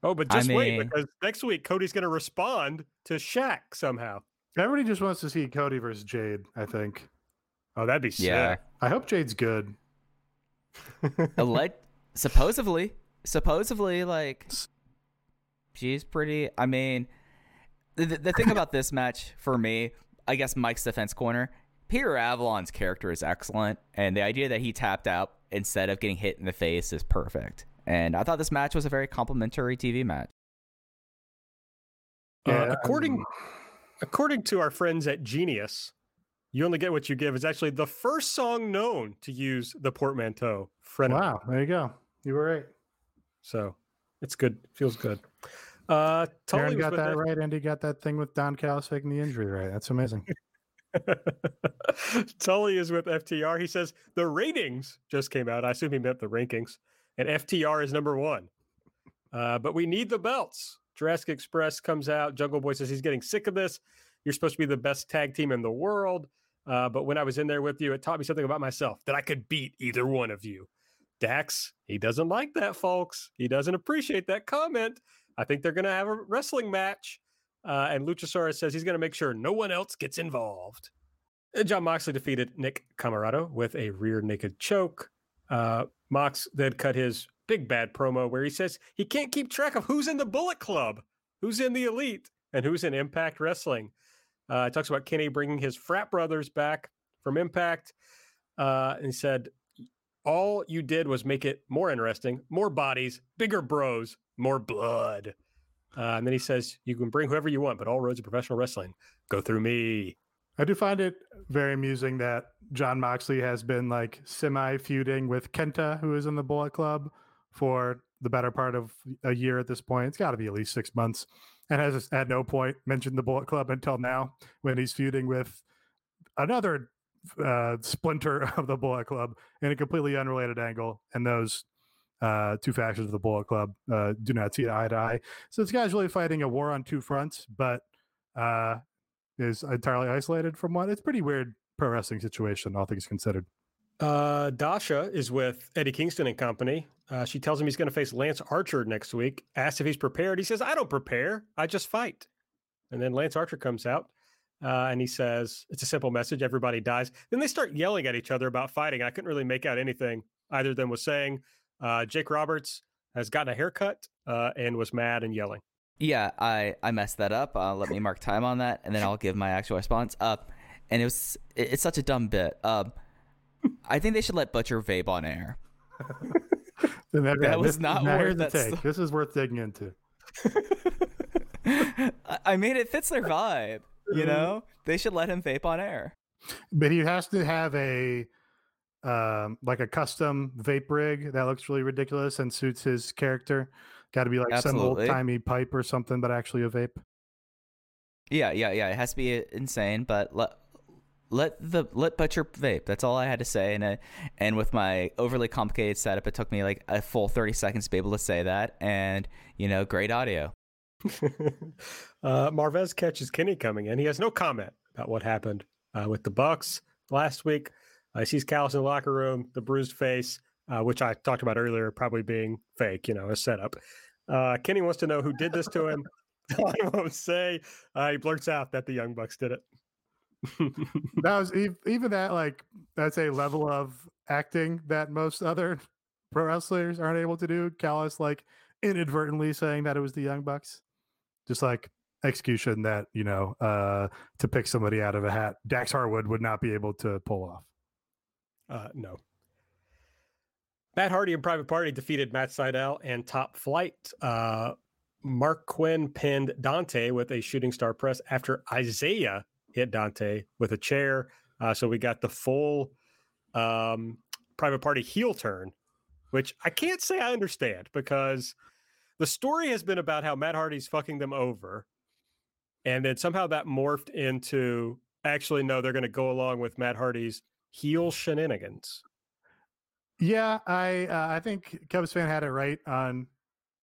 Oh, but I just wait because next week Cody's going to respond to Shaq somehow. Everybody just wants to see Cody versus Jade, I think. Oh, that'd be Yeah. I hope Jade's good. Alleg- supposedly, supposedly, like she's pretty. I mean, the, the the thing about this match for me, I guess Mike's defense corner, Peter Avalon's character is excellent, and the idea that he tapped out instead of getting hit in the face is perfect. And I thought this match was a very complimentary TV match. Uh, according um, according to our friends at Genius, "You Only Get What You Give" is actually the first song known to use the portmanteau frenemy. Wow, there you go. You were right. So it's good. Feels good. Uh, Tully Aaron got that F- right. Andy got that thing with Don Callis faking the injury right. That's amazing. Tully is with FTR. He says the ratings just came out. I assume he meant the rankings, and FTR is number one. Uh, but we need the belts. Jurassic Express comes out. Jungle Boy says he's getting sick of this. You're supposed to be the best tag team in the world. Uh, but when I was in there with you, it taught me something about myself that I could beat either one of you. Dax, he doesn't like that, folks. He doesn't appreciate that comment. I think they're going to have a wrestling match. Uh, and Luchasaurus says he's going to make sure no one else gets involved. Jon Moxley defeated Nick Comoroto with a rear naked choke. Uh, Mox then cut his big bad promo where he says he can't keep track of who's in the Bullet Club, who's in the Elite, and who's in Impact Wrestling. Uh, he talks about Kenny bringing his frat brothers back from Impact. Uh, and he said, All you did was make it more interesting, more bodies, bigger bros, more blood. Uh, and then he says, You can bring whoever you want, but all roads of professional wrestling go through me. I do find it very amusing that Jon Moxley has been like semi feuding with Kenta, who is in the Bullet Club, for the better part of a year at this point. It's got to be at least six months, and has at no point mentioned the Bullet Club until now, when he's feuding with another uh, splinter of the Bullet Club in a completely unrelated angle. And those uh, two factions of the Bullet Club uh, do not see eye to eye. So this guy's really fighting a war on two fronts, but. Uh, is entirely isolated from one. It's pretty weird pro wrestling situation, all things considered. Uh, Dasha is with Eddie Kingston and company. Uh, she tells him he's going to face Lance Archer next week. Asks if he's prepared. He says, I don't prepare. I just fight. And then Lance Archer comes out uh, and he says, It's a simple message. Everybody dies. Then they start yelling at each other about fighting. I couldn't really make out anything. Either of them was saying, uh, Jake Roberts has gotten a haircut uh, and was mad and yelling. Yeah, I I messed that up. Uh, let me mark time on that, and then I'll give my actual response. Uh, and it was it- it's such a dumb bit. Um, I think they should let Butcher vape on air. And that, That was this- not now worth the that take. stuff. This is worth digging into. I- I mean, it fits their vibe. You know, they should let him vape on air. But he has to have a um like a custom vape rig that looks really ridiculous and suits his character. Got to be like some old timey pipe or something, but actually a vape. Yeah, yeah, yeah. It has to be insane, but let let the let butcher vape. That's all I had to say. And I, and with my overly complicated setup, it took me like a full thirty seconds to be able to say that. And you know, great audio. uh, Marvez catches Kenny coming in. He has no comment about what happened uh, with the Bucks last week. Uh, he sees Callis in the locker room, the bruised face, uh, which I talked about earlier, probably being fake, you know, a setup. Uh, Kenny wants to know who did this to him. I won't say. Uh, he blurts out that the Young Bucks did it. That was even that like that's a level of acting that most other pro wrestlers aren't able to do. Callis like inadvertently saying that it was the Young Bucks, just like execution that you know uh to pick somebody out of a hat. Dax Harwood would not be able to pull off. Uh, no. Matt Hardy and Private Party defeated Matt Sydal and Top Flight. Uh, Marq Quen pinned Dante with a shooting star press after Isiah hit Dante with a chair. Uh, so we got the full um, Private Party heel turn, which I can't say I understand because the story has been about how Matt Hardy's fucking them over. And then somehow that morphed into actually, no, they're going to go along with Matt Hardy's heel shenanigans. Yeah, I uh, I think Cubs fan had it right on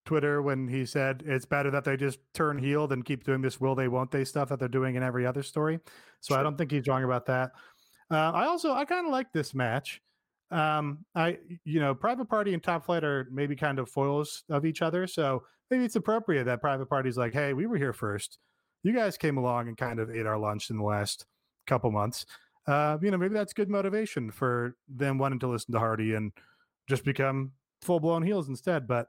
Twitter when he said it's better that they just turn heel than keep doing this will they won't they stuff that they're doing in every other story. So I don't think he's wrong about that. Uh, I also I kind of like this match. Um, I you know Private Party and Top Flight are maybe kind of foils of each other, so maybe it's appropriate that Private Party's like, hey, we were here first. You guys came along and kind of ate our lunch in the last couple months. Uh, you know, maybe that's good motivation for them wanting to listen to Hardy and just become full blown heels instead. But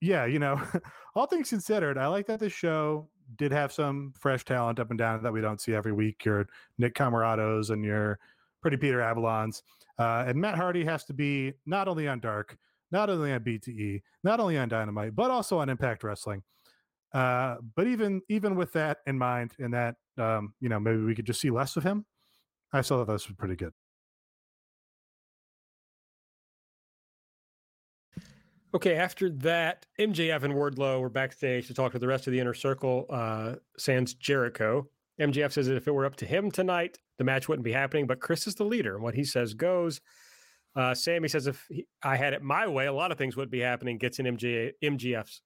yeah, you know, all things considered, I like that the show did have some fresh talent up and down that we don't see every week. Your Nick Comorotos and your Pretty Peter Avalons. Uh, and Matt Hardy has to be not only on Dark, not only on BTE, not only on Dynamite, but also on Impact Wrestling. Uh, but even even with that in mind, and that um, you know maybe we could just see less of him, I still thought this was pretty good. Okay, after that, MJF and Wardlow were backstage to talk to the rest of the inner circle, uh, sans Jericho. MJF says that if it were up to him tonight, the match wouldn't be happening, but Chris is the leader, and what he says goes. Uh, Sammy says if he, I had it my way, a lot of things would be happening. Gets in MJ, MJF's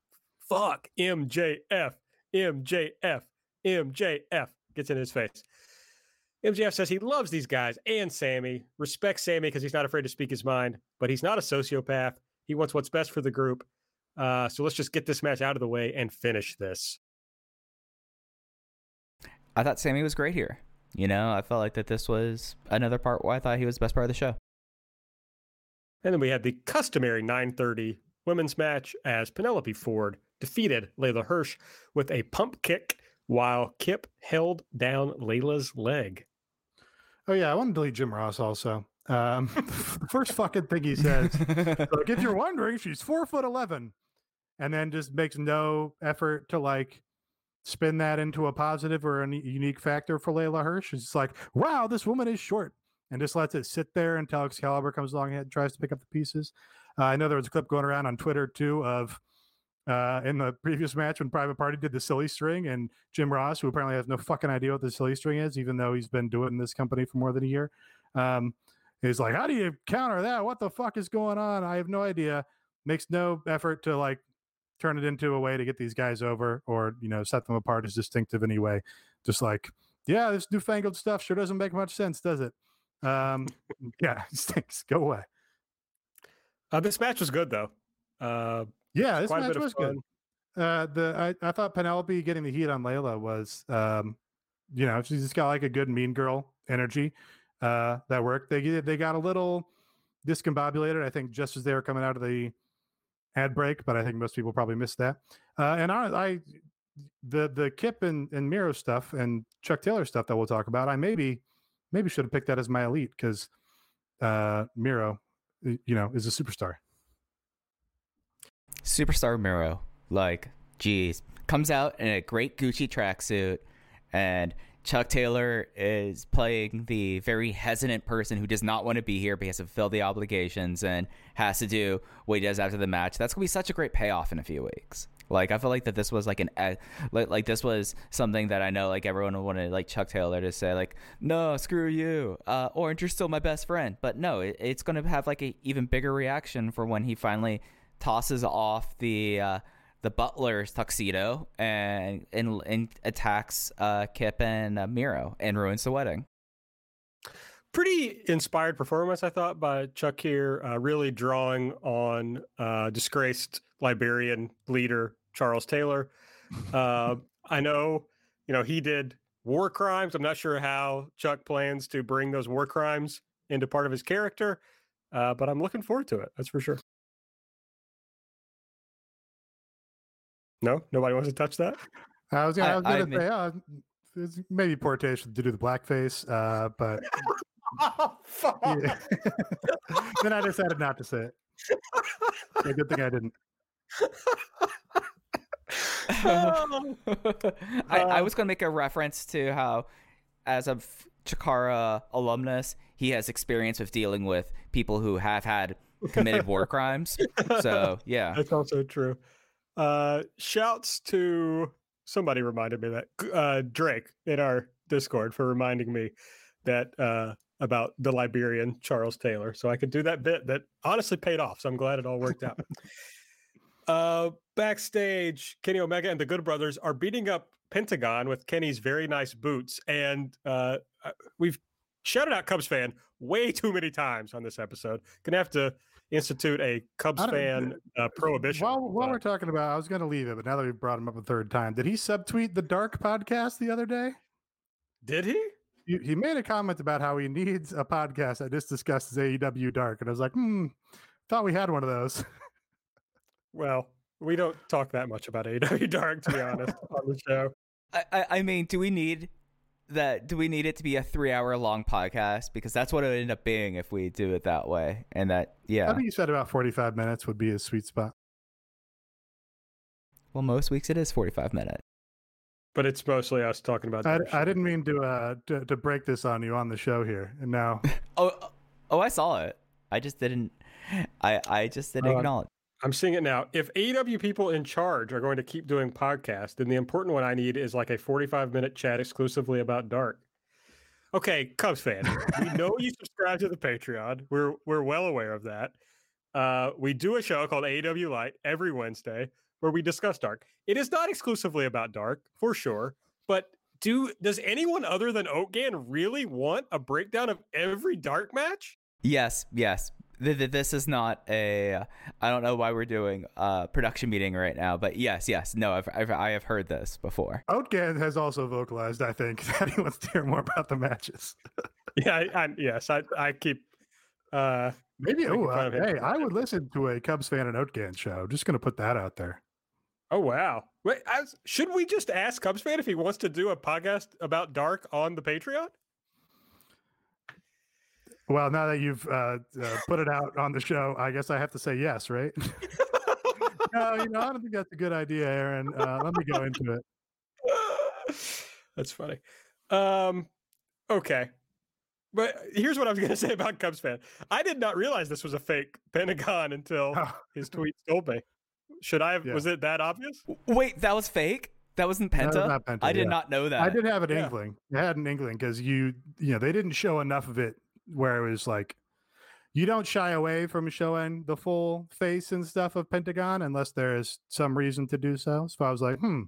fuck MJF, MJF, MJF gets in his face. MJF says he loves these guys and Sammy, respects Sammy because he's not afraid to speak his mind, but he's not a sociopath. He wants what's best for the group. Uh, so let's just get this match out of the way and finish this. I thought Sammy was great here. You know, I felt like that this was another part where I thought he was the best part of the show. And then we had the customary 9:30 women's match as Penelope Ford defeated Leyla Hirsch with a pump kick while Kip held down Leyla's leg. Oh yeah, I want to delete Jim Ross also. Um, the first fucking thing he says, like if you're wondering, she's four foot eleven, and then just makes no effort to like spin that into a positive or a unique factor for Leyla Hirsch. It's like, wow, this woman is short, and just lets it sit there until Excalibur comes along and tries to pick up the pieces. Uh, I know there was a clip going around on Twitter too of uh, in the previous match when Private Party did the silly string, and Jim Ross, who apparently has no fucking idea what the silly string is, even though he's been doing this company for more than a year. Um, he's like, "How do you counter that? What the fuck is going on? I have no idea." Makes no effort to like turn it into a way to get these guys over or you know set them apart as distinctive anyway. Just like, yeah, this newfangled stuff sure doesn't make much sense, does it? Um, yeah, stinks. Go away. Uh, this match was good though. Uh, Yeah, this match was good. Uh, the I, I thought Penelope getting the heat on Leyla was, um, you know, she's just got like a good mean girl energy. Uh, that worked. They they got a little discombobulated. I think just as they were coming out of the ad break, but I think most people probably missed that. Uh, and I, I, the the Kip and and Miro stuff and Chuck Taylor stuff that we'll talk about. I maybe maybe should have picked that as my elite because uh, Miro, you know, is a superstar. Superstar Miro, like, geez, comes out in a great Gucci tracksuit, and Chuck Taylor is playing the very hesitant person who does not want to be here because of fulfill the obligations and has to do what he does after the match. That's gonna be such a great payoff in a few weeks. Like I feel like that this was like an like, like this was something that I know like everyone wanted like Chuck Taylor to say like no screw you uh, Orange you're still my best friend but no it, it's gonna have like an even bigger reaction for when he finally tosses off the uh, the butler's tuxedo and and, and attacks uh, Kip and uh, Miro and ruins the wedding. Pretty inspired performance, I thought, by Chuck here, uh, really drawing on uh, disgraced Liberian leader Charles Taylor. Uh, I know, you know, he did war crimes. I'm not sure how Chuck plans to bring those war crimes into part of his character, uh, but I'm looking forward to it. That's for sure. No, nobody wants to touch that. I was, I was gonna I, say, oh, it's maybe poor taste to do the blackface, uh, but oh, yeah. then I decided not to say it. Yeah, good thing I didn't. I, I, um was going to make a reference to how, as a Chikara alumnus, he has experience with dealing with people who have had committed war crimes. So, yeah. That's also true. Uh, shouts to somebody reminded me that uh, Drake in our Discord for reminding me that uh, about the Liberian Charles Taylor. So I could do that bit that honestly paid off. So I'm glad it all worked out. Uh, backstage, Kenny Omega and the Good Brothers are beating up Pentagon with Kenny's very nice boots, and uh, uh, we've shouted out Cubs fan way too many times on this episode. Gonna have to institute a Cubs fan uh, prohibition. While, while we're talking about, I was going to leave it, but now that we brought him up a third time, did he subtweet the Dark podcast the other day? Did he? He, he made a comment about how he needs a podcast that just discusses AEW Dark, and I was like, hmm, thought we had one of those. Well, we don't talk that much about AEW Dark, to be honest, on the show. I, I mean, do we need that? Do we need it to be a three-hour long podcast? Because that's what it would end up being if we do it that way. And that, yeah, I think you said about forty-five minutes would be a sweet spot. Well, most weeks it is forty-five minutes. But it's mostly us talking about. I, I didn't mean to, uh, to to break this on you on the show here, and now. oh, oh, I saw it. I just didn't. I I just didn't uh, acknowledge. I'm seeing it now. If AEW people in charge are going to keep doing podcasts, then the important one I need is like a 45 minute chat exclusively about Dark. Okay, Cubs fan, we know you subscribe to the Patreon. We're we're well aware of that. Uh, we do a show called AEW Light every Wednesday where we discuss Dark. It is not exclusively about Dark, for sure, but do does anyone other than Oatgan really want a breakdown of every Dark match? Yes, yes this is not a i don't know why we're doing a production meeting right now but yes yes no i've, I've i have heard this before. Outgan has also vocalized i think that he wants to hear more about the matches. Yeah I, I, yes i i keep uh maybe oh uh, hey i would listen to a cubs fan and outgan show. Just gonna put that out there. Oh wow. Wait was, should we just ask cubs fan if he wants to do a podcast about dark on the patreon well, now that you've uh, uh, put it out on the show, I guess I have to say yes, right? no, you know, I don't think that's a good idea, Aaron. Uh, let me go into it. That's funny. Um, okay. But here's what I was going to say about Cubs fan. I did not realize this was a fake Pentagon until oh. his tweet told me. Should I have? Yeah. Was it that obvious? Wait, that was fake. That wasn't Penta. Was Penta I did yeah. not know that. I did have an yeah. inkling. I had an inkling because you, you know, they didn't show enough of it where it was like you don't shy away from showing the full face and stuff of Pentagon unless there's some reason to do so. So I was like, hmm,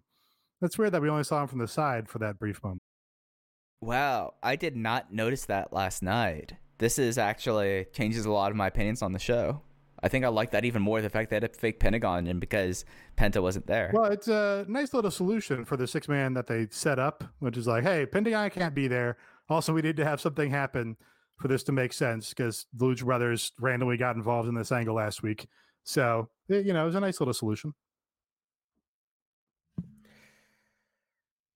that's weird that we only saw him from the side for that brief moment. Wow, I did not notice that last night. This is actually changes a lot of my opinions on the show. I think I like that even more the fact that it fake Pentagon and because Penta wasn't there. Well, it's a nice little solution for the six man that they set up, which is like, hey, Pentagon can't be there. Also, we need to have something happen for this to make sense because the Lucha Brothers randomly got involved in this angle last week. So, you know, it was a nice little solution.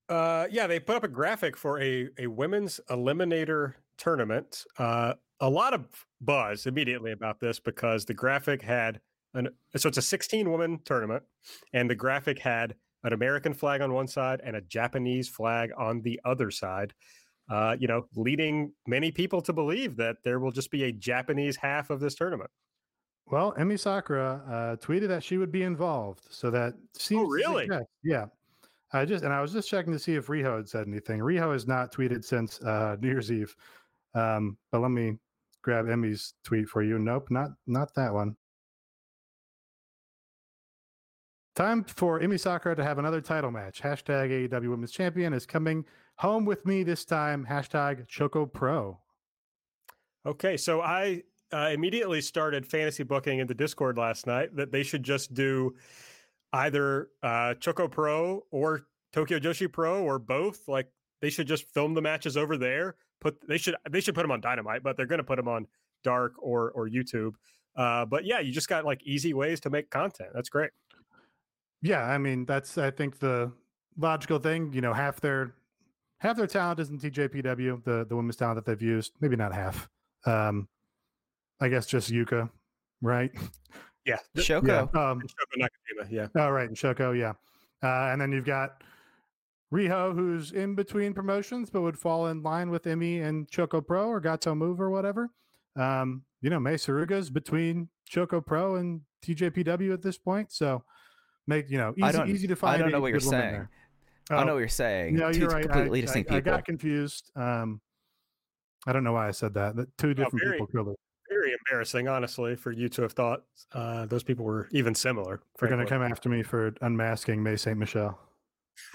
Uh, yeah, they put up a graphic for a, a women's eliminator tournament. Uh, a lot of buzz immediately about this because the graphic had an so it's a 16 woman tournament, and the graphic had an American flag on one side and a Japanese flag on the other side. Uh, you know, leading many people to believe that there will just be a Japanese half of this tournament. Well, Emi Sakura uh, tweeted that she would be involved, so that seems. Oh, really? Suggest, yeah. I just and I was just checking to see if Riho had said anything. Riho has not tweeted since uh, New Year's Eve. Um, but let me grab Emi's tweet for you. Nope, not not that one. Time for Emi Sakura to have another title match. Hashtag AEW Women's Champion is coming home with me this time. Hashtag Choco Pro. Okay, so I uh, immediately started fantasy booking in the Discord last night that they should just do either uh, Choco Pro or Tokyo Joshi Pro or both. Like they should just film the matches over there. Put they should they should put them on Dynamite, but they're going to put them on Dark or or YouTube. Uh, but yeah, you just got like easy ways to make content. That's great. Yeah, I mean that's I think the logical thing. You know, half their half their talent is in TJPW, the the women's talent that they've used. Maybe not half. Um, I guess just Yuka, right? Yeah, Shoko. Yeah. Um, And Shoko Nakajima. Yeah, oh, right, and Shoko, yeah. Uh, and then you've got Riho, who's in between promotions, but would fall in line with Emi and Choco Pro or Gatoh Move or whatever. Um, you know, Mei Suruga's between Choco Pro and TJPW at this point, so make you know I easy, don't- easy to find. I don't know what you're good woman saying. There. I Oh, know what you're saying. No, Two you're right. completely I, distinct I, I got confused. Um, I don't know why I said that. That two different very- people clearly. very embarrassing, honestly, for you to have thought uh, those people were even similar. They're going to come after me for unmasking Mei Saint-Michel.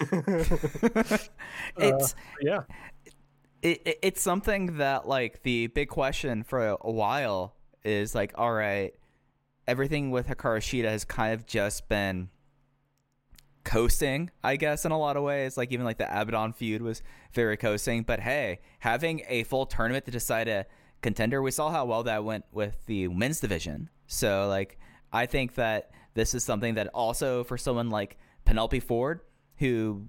it's yeah, it, it- it's something that like the big question for a, a while is like all right everything with Hikaru Shida has kind of just been coasting I guess in a lot of ways. Like even like the Abaddon feud was very coasting. But hey having a full tournament to decide a contender we saw how well that went with the men's division. So like I think that this is something that also for someone like Penelope Ford who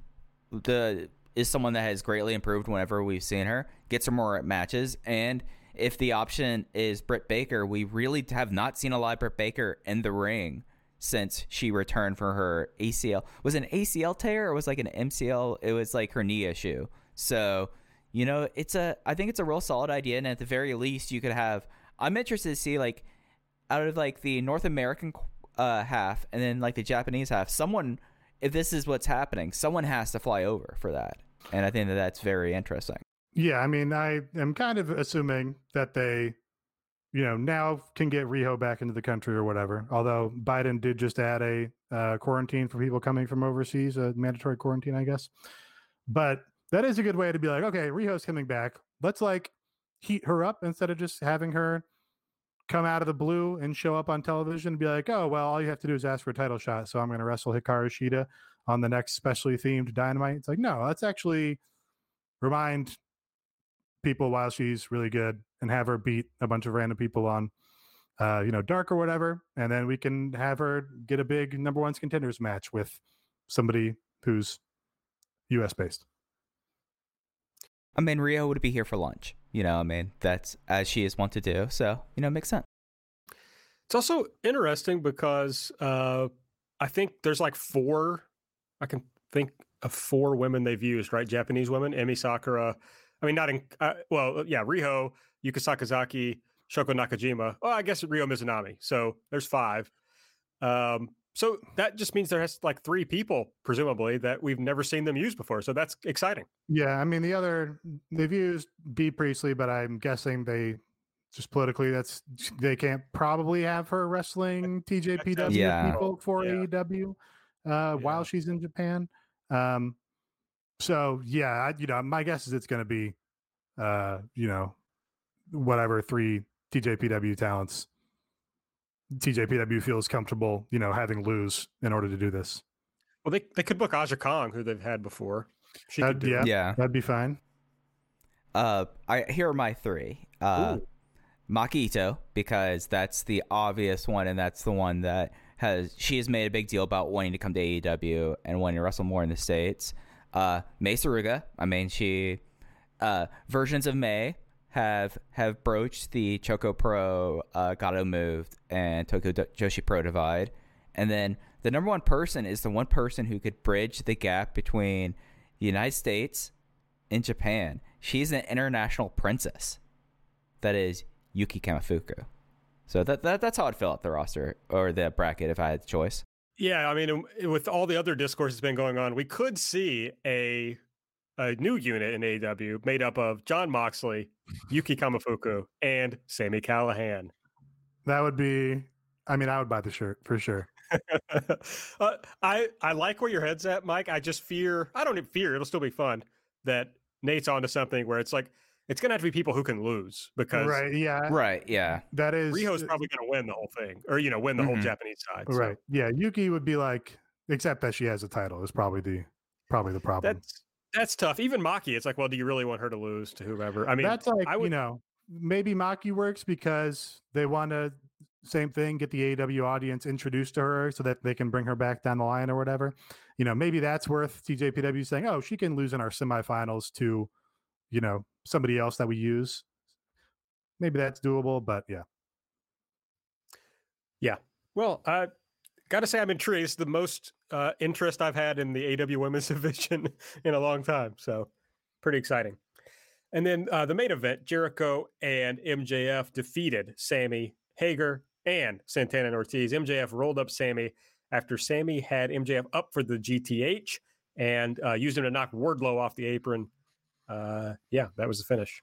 the is someone that has greatly improved whenever we've seen her, gets her more matches, and if the option is Britt Baker, we really have not seen a live Britt Baker in the ring since she returned for her ACL. Was an ACL tear or was like an MCL? It was like her knee issue. So, you know, it's a I think it's a real solid idea, and at the very least, you could have. I'm interested to see like out of like the North American uh, half and then like the Japanese half, someone if this is what's happening, someone has to fly over for that. And I think that that's very interesting. Yeah, I mean, I am kind of assuming that they, you know, now can get Riho back into the country or whatever. Although Biden did just add a uh, quarantine for people coming from overseas, a mandatory quarantine, I guess. But that is a good way to be like, okay, Riho's coming back. Let's like heat her up instead of just having her come out of the blue and show up on television and be like, oh, well, all you have to do is ask for a title shot. So I'm going to wrestle Hikaru Shida on the next specially themed Dynamite. It's like, no, let's actually remind people while she's really good and have her beat a bunch of random people on uh, you know, dark or whatever, and then we can have her get a big number one contenders match with somebody who's US based. I mean, Rio would be here for lunch. You know, I mean, that's as she is wont to do. So, you know, it makes sense. it's also interesting because uh, I think there's like four. I can think of four women they've used, right? Japanese women, Emi Sakura. I mean, not in. Uh, well, yeah, Riho, Yuka Sakazaki, Shoko Nakajima. Well, I guess Rio Mizunami. So there's five. Um, so that just means there has like three people, presumably, that we've never seen them use before. So that's exciting. Yeah, I mean the other they've used Bea Priestley, but I'm guessing they just politically that's they can't probably have her wrestling TJPW Yeah. people for Yeah. AEW uh, while she's in Japan. Um, so yeah, I, you know, my guess is it's going to be, uh, you know, whatever three TJPW talents TJPW feels comfortable, you know, having lose in order to do this. Well, they, they could book Aja Kong, who they've had before. She could do yeah. it. Yeah. That'd be fine. Uh, I here are my three. Uh, Ooh. Maki Itoh because that's the obvious one, and that's the one that has she has made a big deal about wanting to come to AEW and wanting to wrestle more in the states. Uh, Mei Suruga, I mean, she uh, versions of May have have broached the Choco Pro uh, Gatoh moved and Tokyo Do- Joshi Pro divide, and then the number one person is the one person who could bridge the gap between the United States and Japan. She's an international princess. That is Yuki Kamifuku. So that, that that's how I'd fill out the roster or the bracket if I had the choice. Yeah, I mean, with all the other discourse that's been going on, we could see a a new unit in AEW made up of Jon Moxley, Yuki Kamifuku, and Sammy Callahan. That would be. I mean, I would buy the shirt for sure. uh, I I like where your head's at, Mike. I just fear. I don't even fear. It'll still be fun that Nate's onto something where it's like it's gonna have to be people who can lose because right, yeah, Right, yeah. that is Riho's probably gonna win the whole thing, or you know, win the whole Mhm. Japanese side. so right. Yeah, Yuki would be like, except that she has a title is probably the probably the problem. That's that's tough. Even Maki, it's like, well, do you really want her to lose to whoever? I mean, That's like I you would- know maybe Maki works because they want to same thing get the AW audience introduced to her so that they can bring her back down the line or whatever. You know, maybe that's worth TJPW saying, "Oh, she can lose in our semifinals to, you know, somebody else that we use." Maybe that's doable, but yeah. Yeah. Well, I gotta say I'm intrigued. It's the most uh, interest I've had in the AW Women's Division in a long time. So pretty exciting. And then uh, the main event, Jericho and MJF defeated Sammy Hager and Santana and Ortiz. MJF rolled up Sammy after Sammy had MJF up for the GTH and uh, used him to knock Wardlow off the apron. Uh, yeah, that was the finish.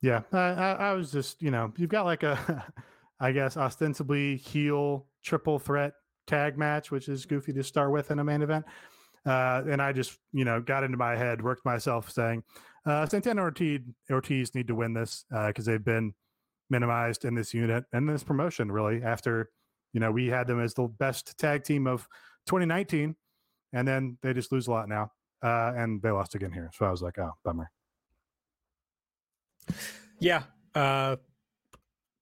Yeah, I, I, was just, you know, you've got like a, I guess, ostensibly heel triple threat tag match, which is goofy to start with in a main event. Uh, and I just, you know, got into my head, worked myself saying, uh, Santana Ortiz, Ortiz need to win this because they've been minimized in this unit and this promotion, really, after, you know, we had them as the best tag team of 2019. And then they just lose a lot now. Uh, and they lost again here. So I was like, oh, bummer. Yeah. Uh,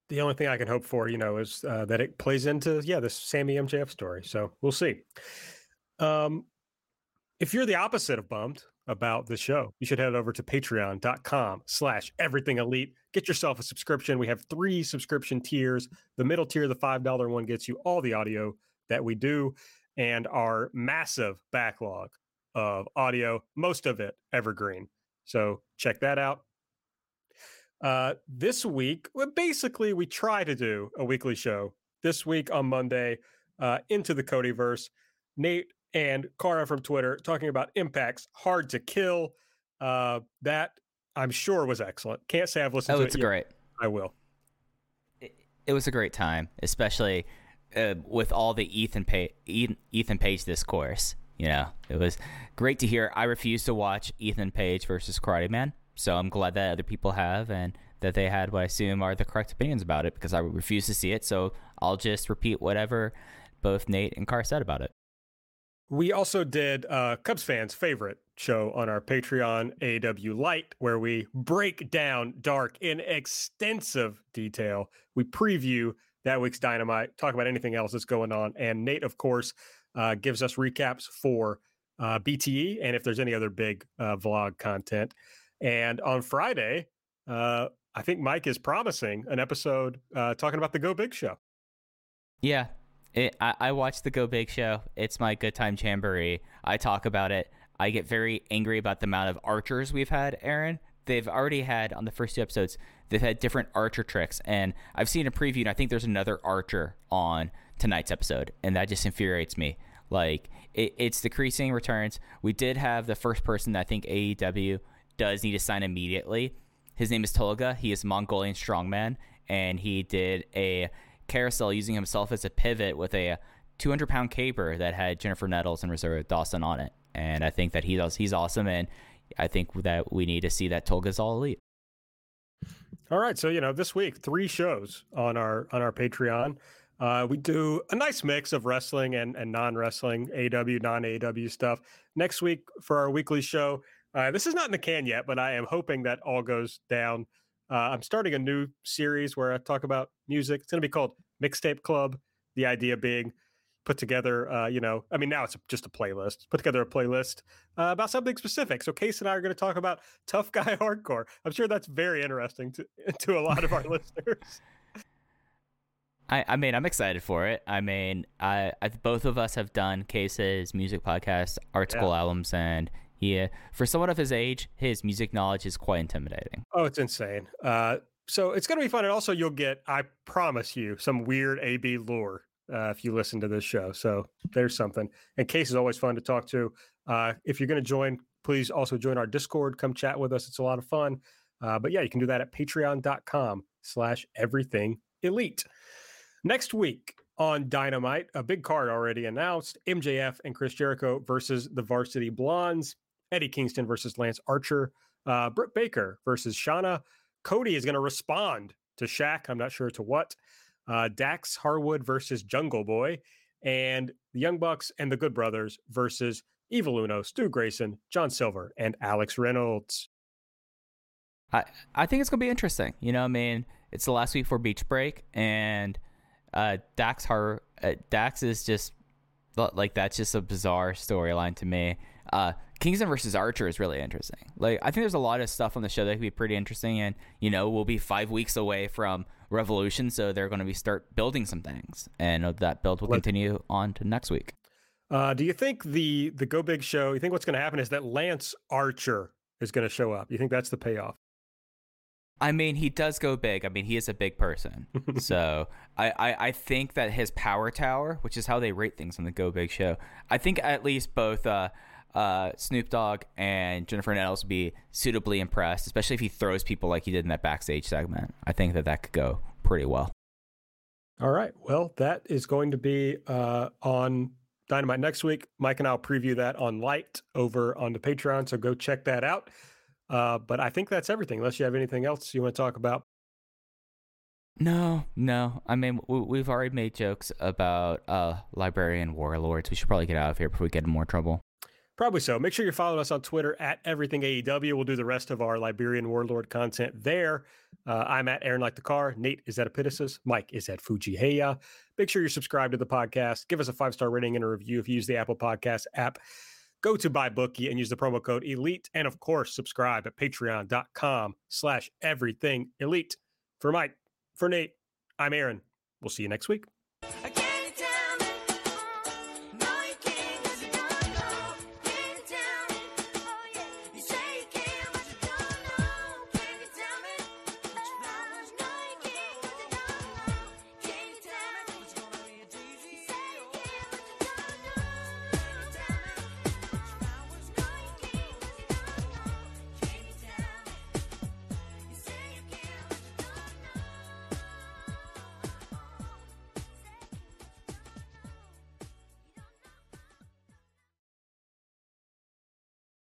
the only thing I can hope for, you know, is uh, that it plays into yeah this Sammy MJF story. So we'll see. Um, if you're the opposite of bummed about the show, you should head over to patreon.com slash everything elite. Get yourself a subscription. We have three subscription tiers. The middle tier, the $5 one, gets you all the audio that we do and our massive backlog of audio, most of it evergreen. So check that out. Uh, this week, well, basically, we try to do a weekly show. This week on Monday, uh, into the Codyverse, Nate and Cara from Twitter talking about impacts, hard to kill. Uh, that I'm sure was excellent. Can't say I've listened Oh, to it's it. yet. great. I will. It, it was a great time, especially uh, with all the Ethan pa- Ethan, Ethan Page discourse. You know, it was great to hear. I refuse to watch Ethan Page versus Karate Man, so I'm glad that other people have and that they had what I assume are the correct opinions about it because I refuse to see it. So I'll just repeat whatever both Nate and Car said about it. We also did uh, Cubs fans' favorite show on our Patreon, AW Light, where we break down Dark in extensive detail. We preview that week's Dynamite, talk about anything else that's going on, and Nate, of course, uh, gives us recaps for uh, BTE and if there's any other big uh, vlog content. And on Friday, uh, I think Mike is promising an episode uh, talking about the Go Big show. Yeah, it, I, I watch the Go Big show. It's my good time jamboree. I talk about it. I get very angry about the amount of archers we've had, Aaron. They've already had on the first two episodes, they've had different archer tricks. And I've seen a preview, and I think there's another archer on tonight's episode. And that just infuriates me. Like, it, it's decreasing returns. We did have the first person that I think AEW does need to sign immediately. His name is Tolga. He is Mongolian strongman, and he did a carousel using himself as a pivot with a 200 pound caber that had Jennifer Nettles and Rosario Dawson on it. And I think that he's he's awesome, and I think that we need to see that Tolga's all elite. All right, so you know, this week three shows on our on our Patreon. Uh, we do a nice mix of wrestling and, and non wrestling, AW, non AW stuff. Next week for our weekly show, uh, this is not in the can yet, but I am hoping that all goes down. Uh, I'm starting a new series where I talk about music. It's going to be called Mixtape Club. The idea being put together, uh, you know, I mean, now it's just a playlist, put together a playlist uh, about something specific. So Case and I are going to talk about tough guy hardcore. I'm sure that's very interesting to, to a lot of our listeners. I, I mean, I'm excited for it. I mean, I, I both of us have done cases, music podcasts, art school Yeah. albums, and yeah, for someone of his age, his music knowledge is quite intimidating. Oh, it's insane. Uh, so it's going to be fun. And also, you'll get, I promise you, some weird AB lore uh, if you listen to this show. So there's something. And Case is always fun to talk to. Uh, if you're going to join, please also join our Discord. Come chat with us. It's a lot of fun. Uh, but yeah, you can do that at patreon.com slash everything elite. Next week on Dynamite, a big card already announced MJF and Chris Jericho versus the Varsity Blondes, Eddie Kingston versus Lance Archer, uh, Britt Baker versus Shanna. Cody is going to respond to Shaq. I'm not sure to what. Uh, Dax Harwood versus Jungle Boy, and the Young Bucks and the Good Brothers versus Evil Uno, Stu Grayson, John Silver, and Alex Reynolds. I I think it's gonna be interesting. You know, I mean, it's the last week for beach break, and uh, Dax Har uh, Dax is just like that's just a bizarre storyline to me. Uh, Kingston versus Archer is really interesting. Like I think there's a lot of stuff on the show that could be pretty interesting, and you know we'll be five weeks away from Revolution, so they're going to be start building some things, and uh, that build will continue on to next week. Uh, do you think the the Go Big show? You think what's going to happen is that Lance Archer is going to show up? You think that's the payoff? I mean, he does go big. I mean, he is a big person. so I, I, I think that his power tower, which is how they rate things on the Go Big show, I think at least both uh, uh, Snoop Dogg and Jennifer Nettles would be suitably impressed, especially if he throws people like he did in that backstage segment. I think that that could go pretty well. All right. Well, that is going to be uh, on Dynamite next week. Mike and I'll preview that on Light over on the Patreon. So go check that out. Uh, but I think that's everything. Unless you have anything else you want to talk about. No, no. I mean, we, we've already made jokes about uh, librarian warlords. We should probably get out of here before we get in more trouble. Probably so. Make sure you're following us on Twitter at Everything AEW. We'll do the rest of our Liberian Warlord content there. Uh, I'm at Aaron Like the Car. Nate is at Epitasis. Mike is at Fuji Heya. Make sure you're subscribed to the podcast. Give us a five star rating and a review if you use the Apple Podcast app. Go to MyBookie and use the promo code ELITE. And of course, subscribe at patreon.com slash everything elite. For Mike, for Nate, I'm Aaron. We'll see you next week.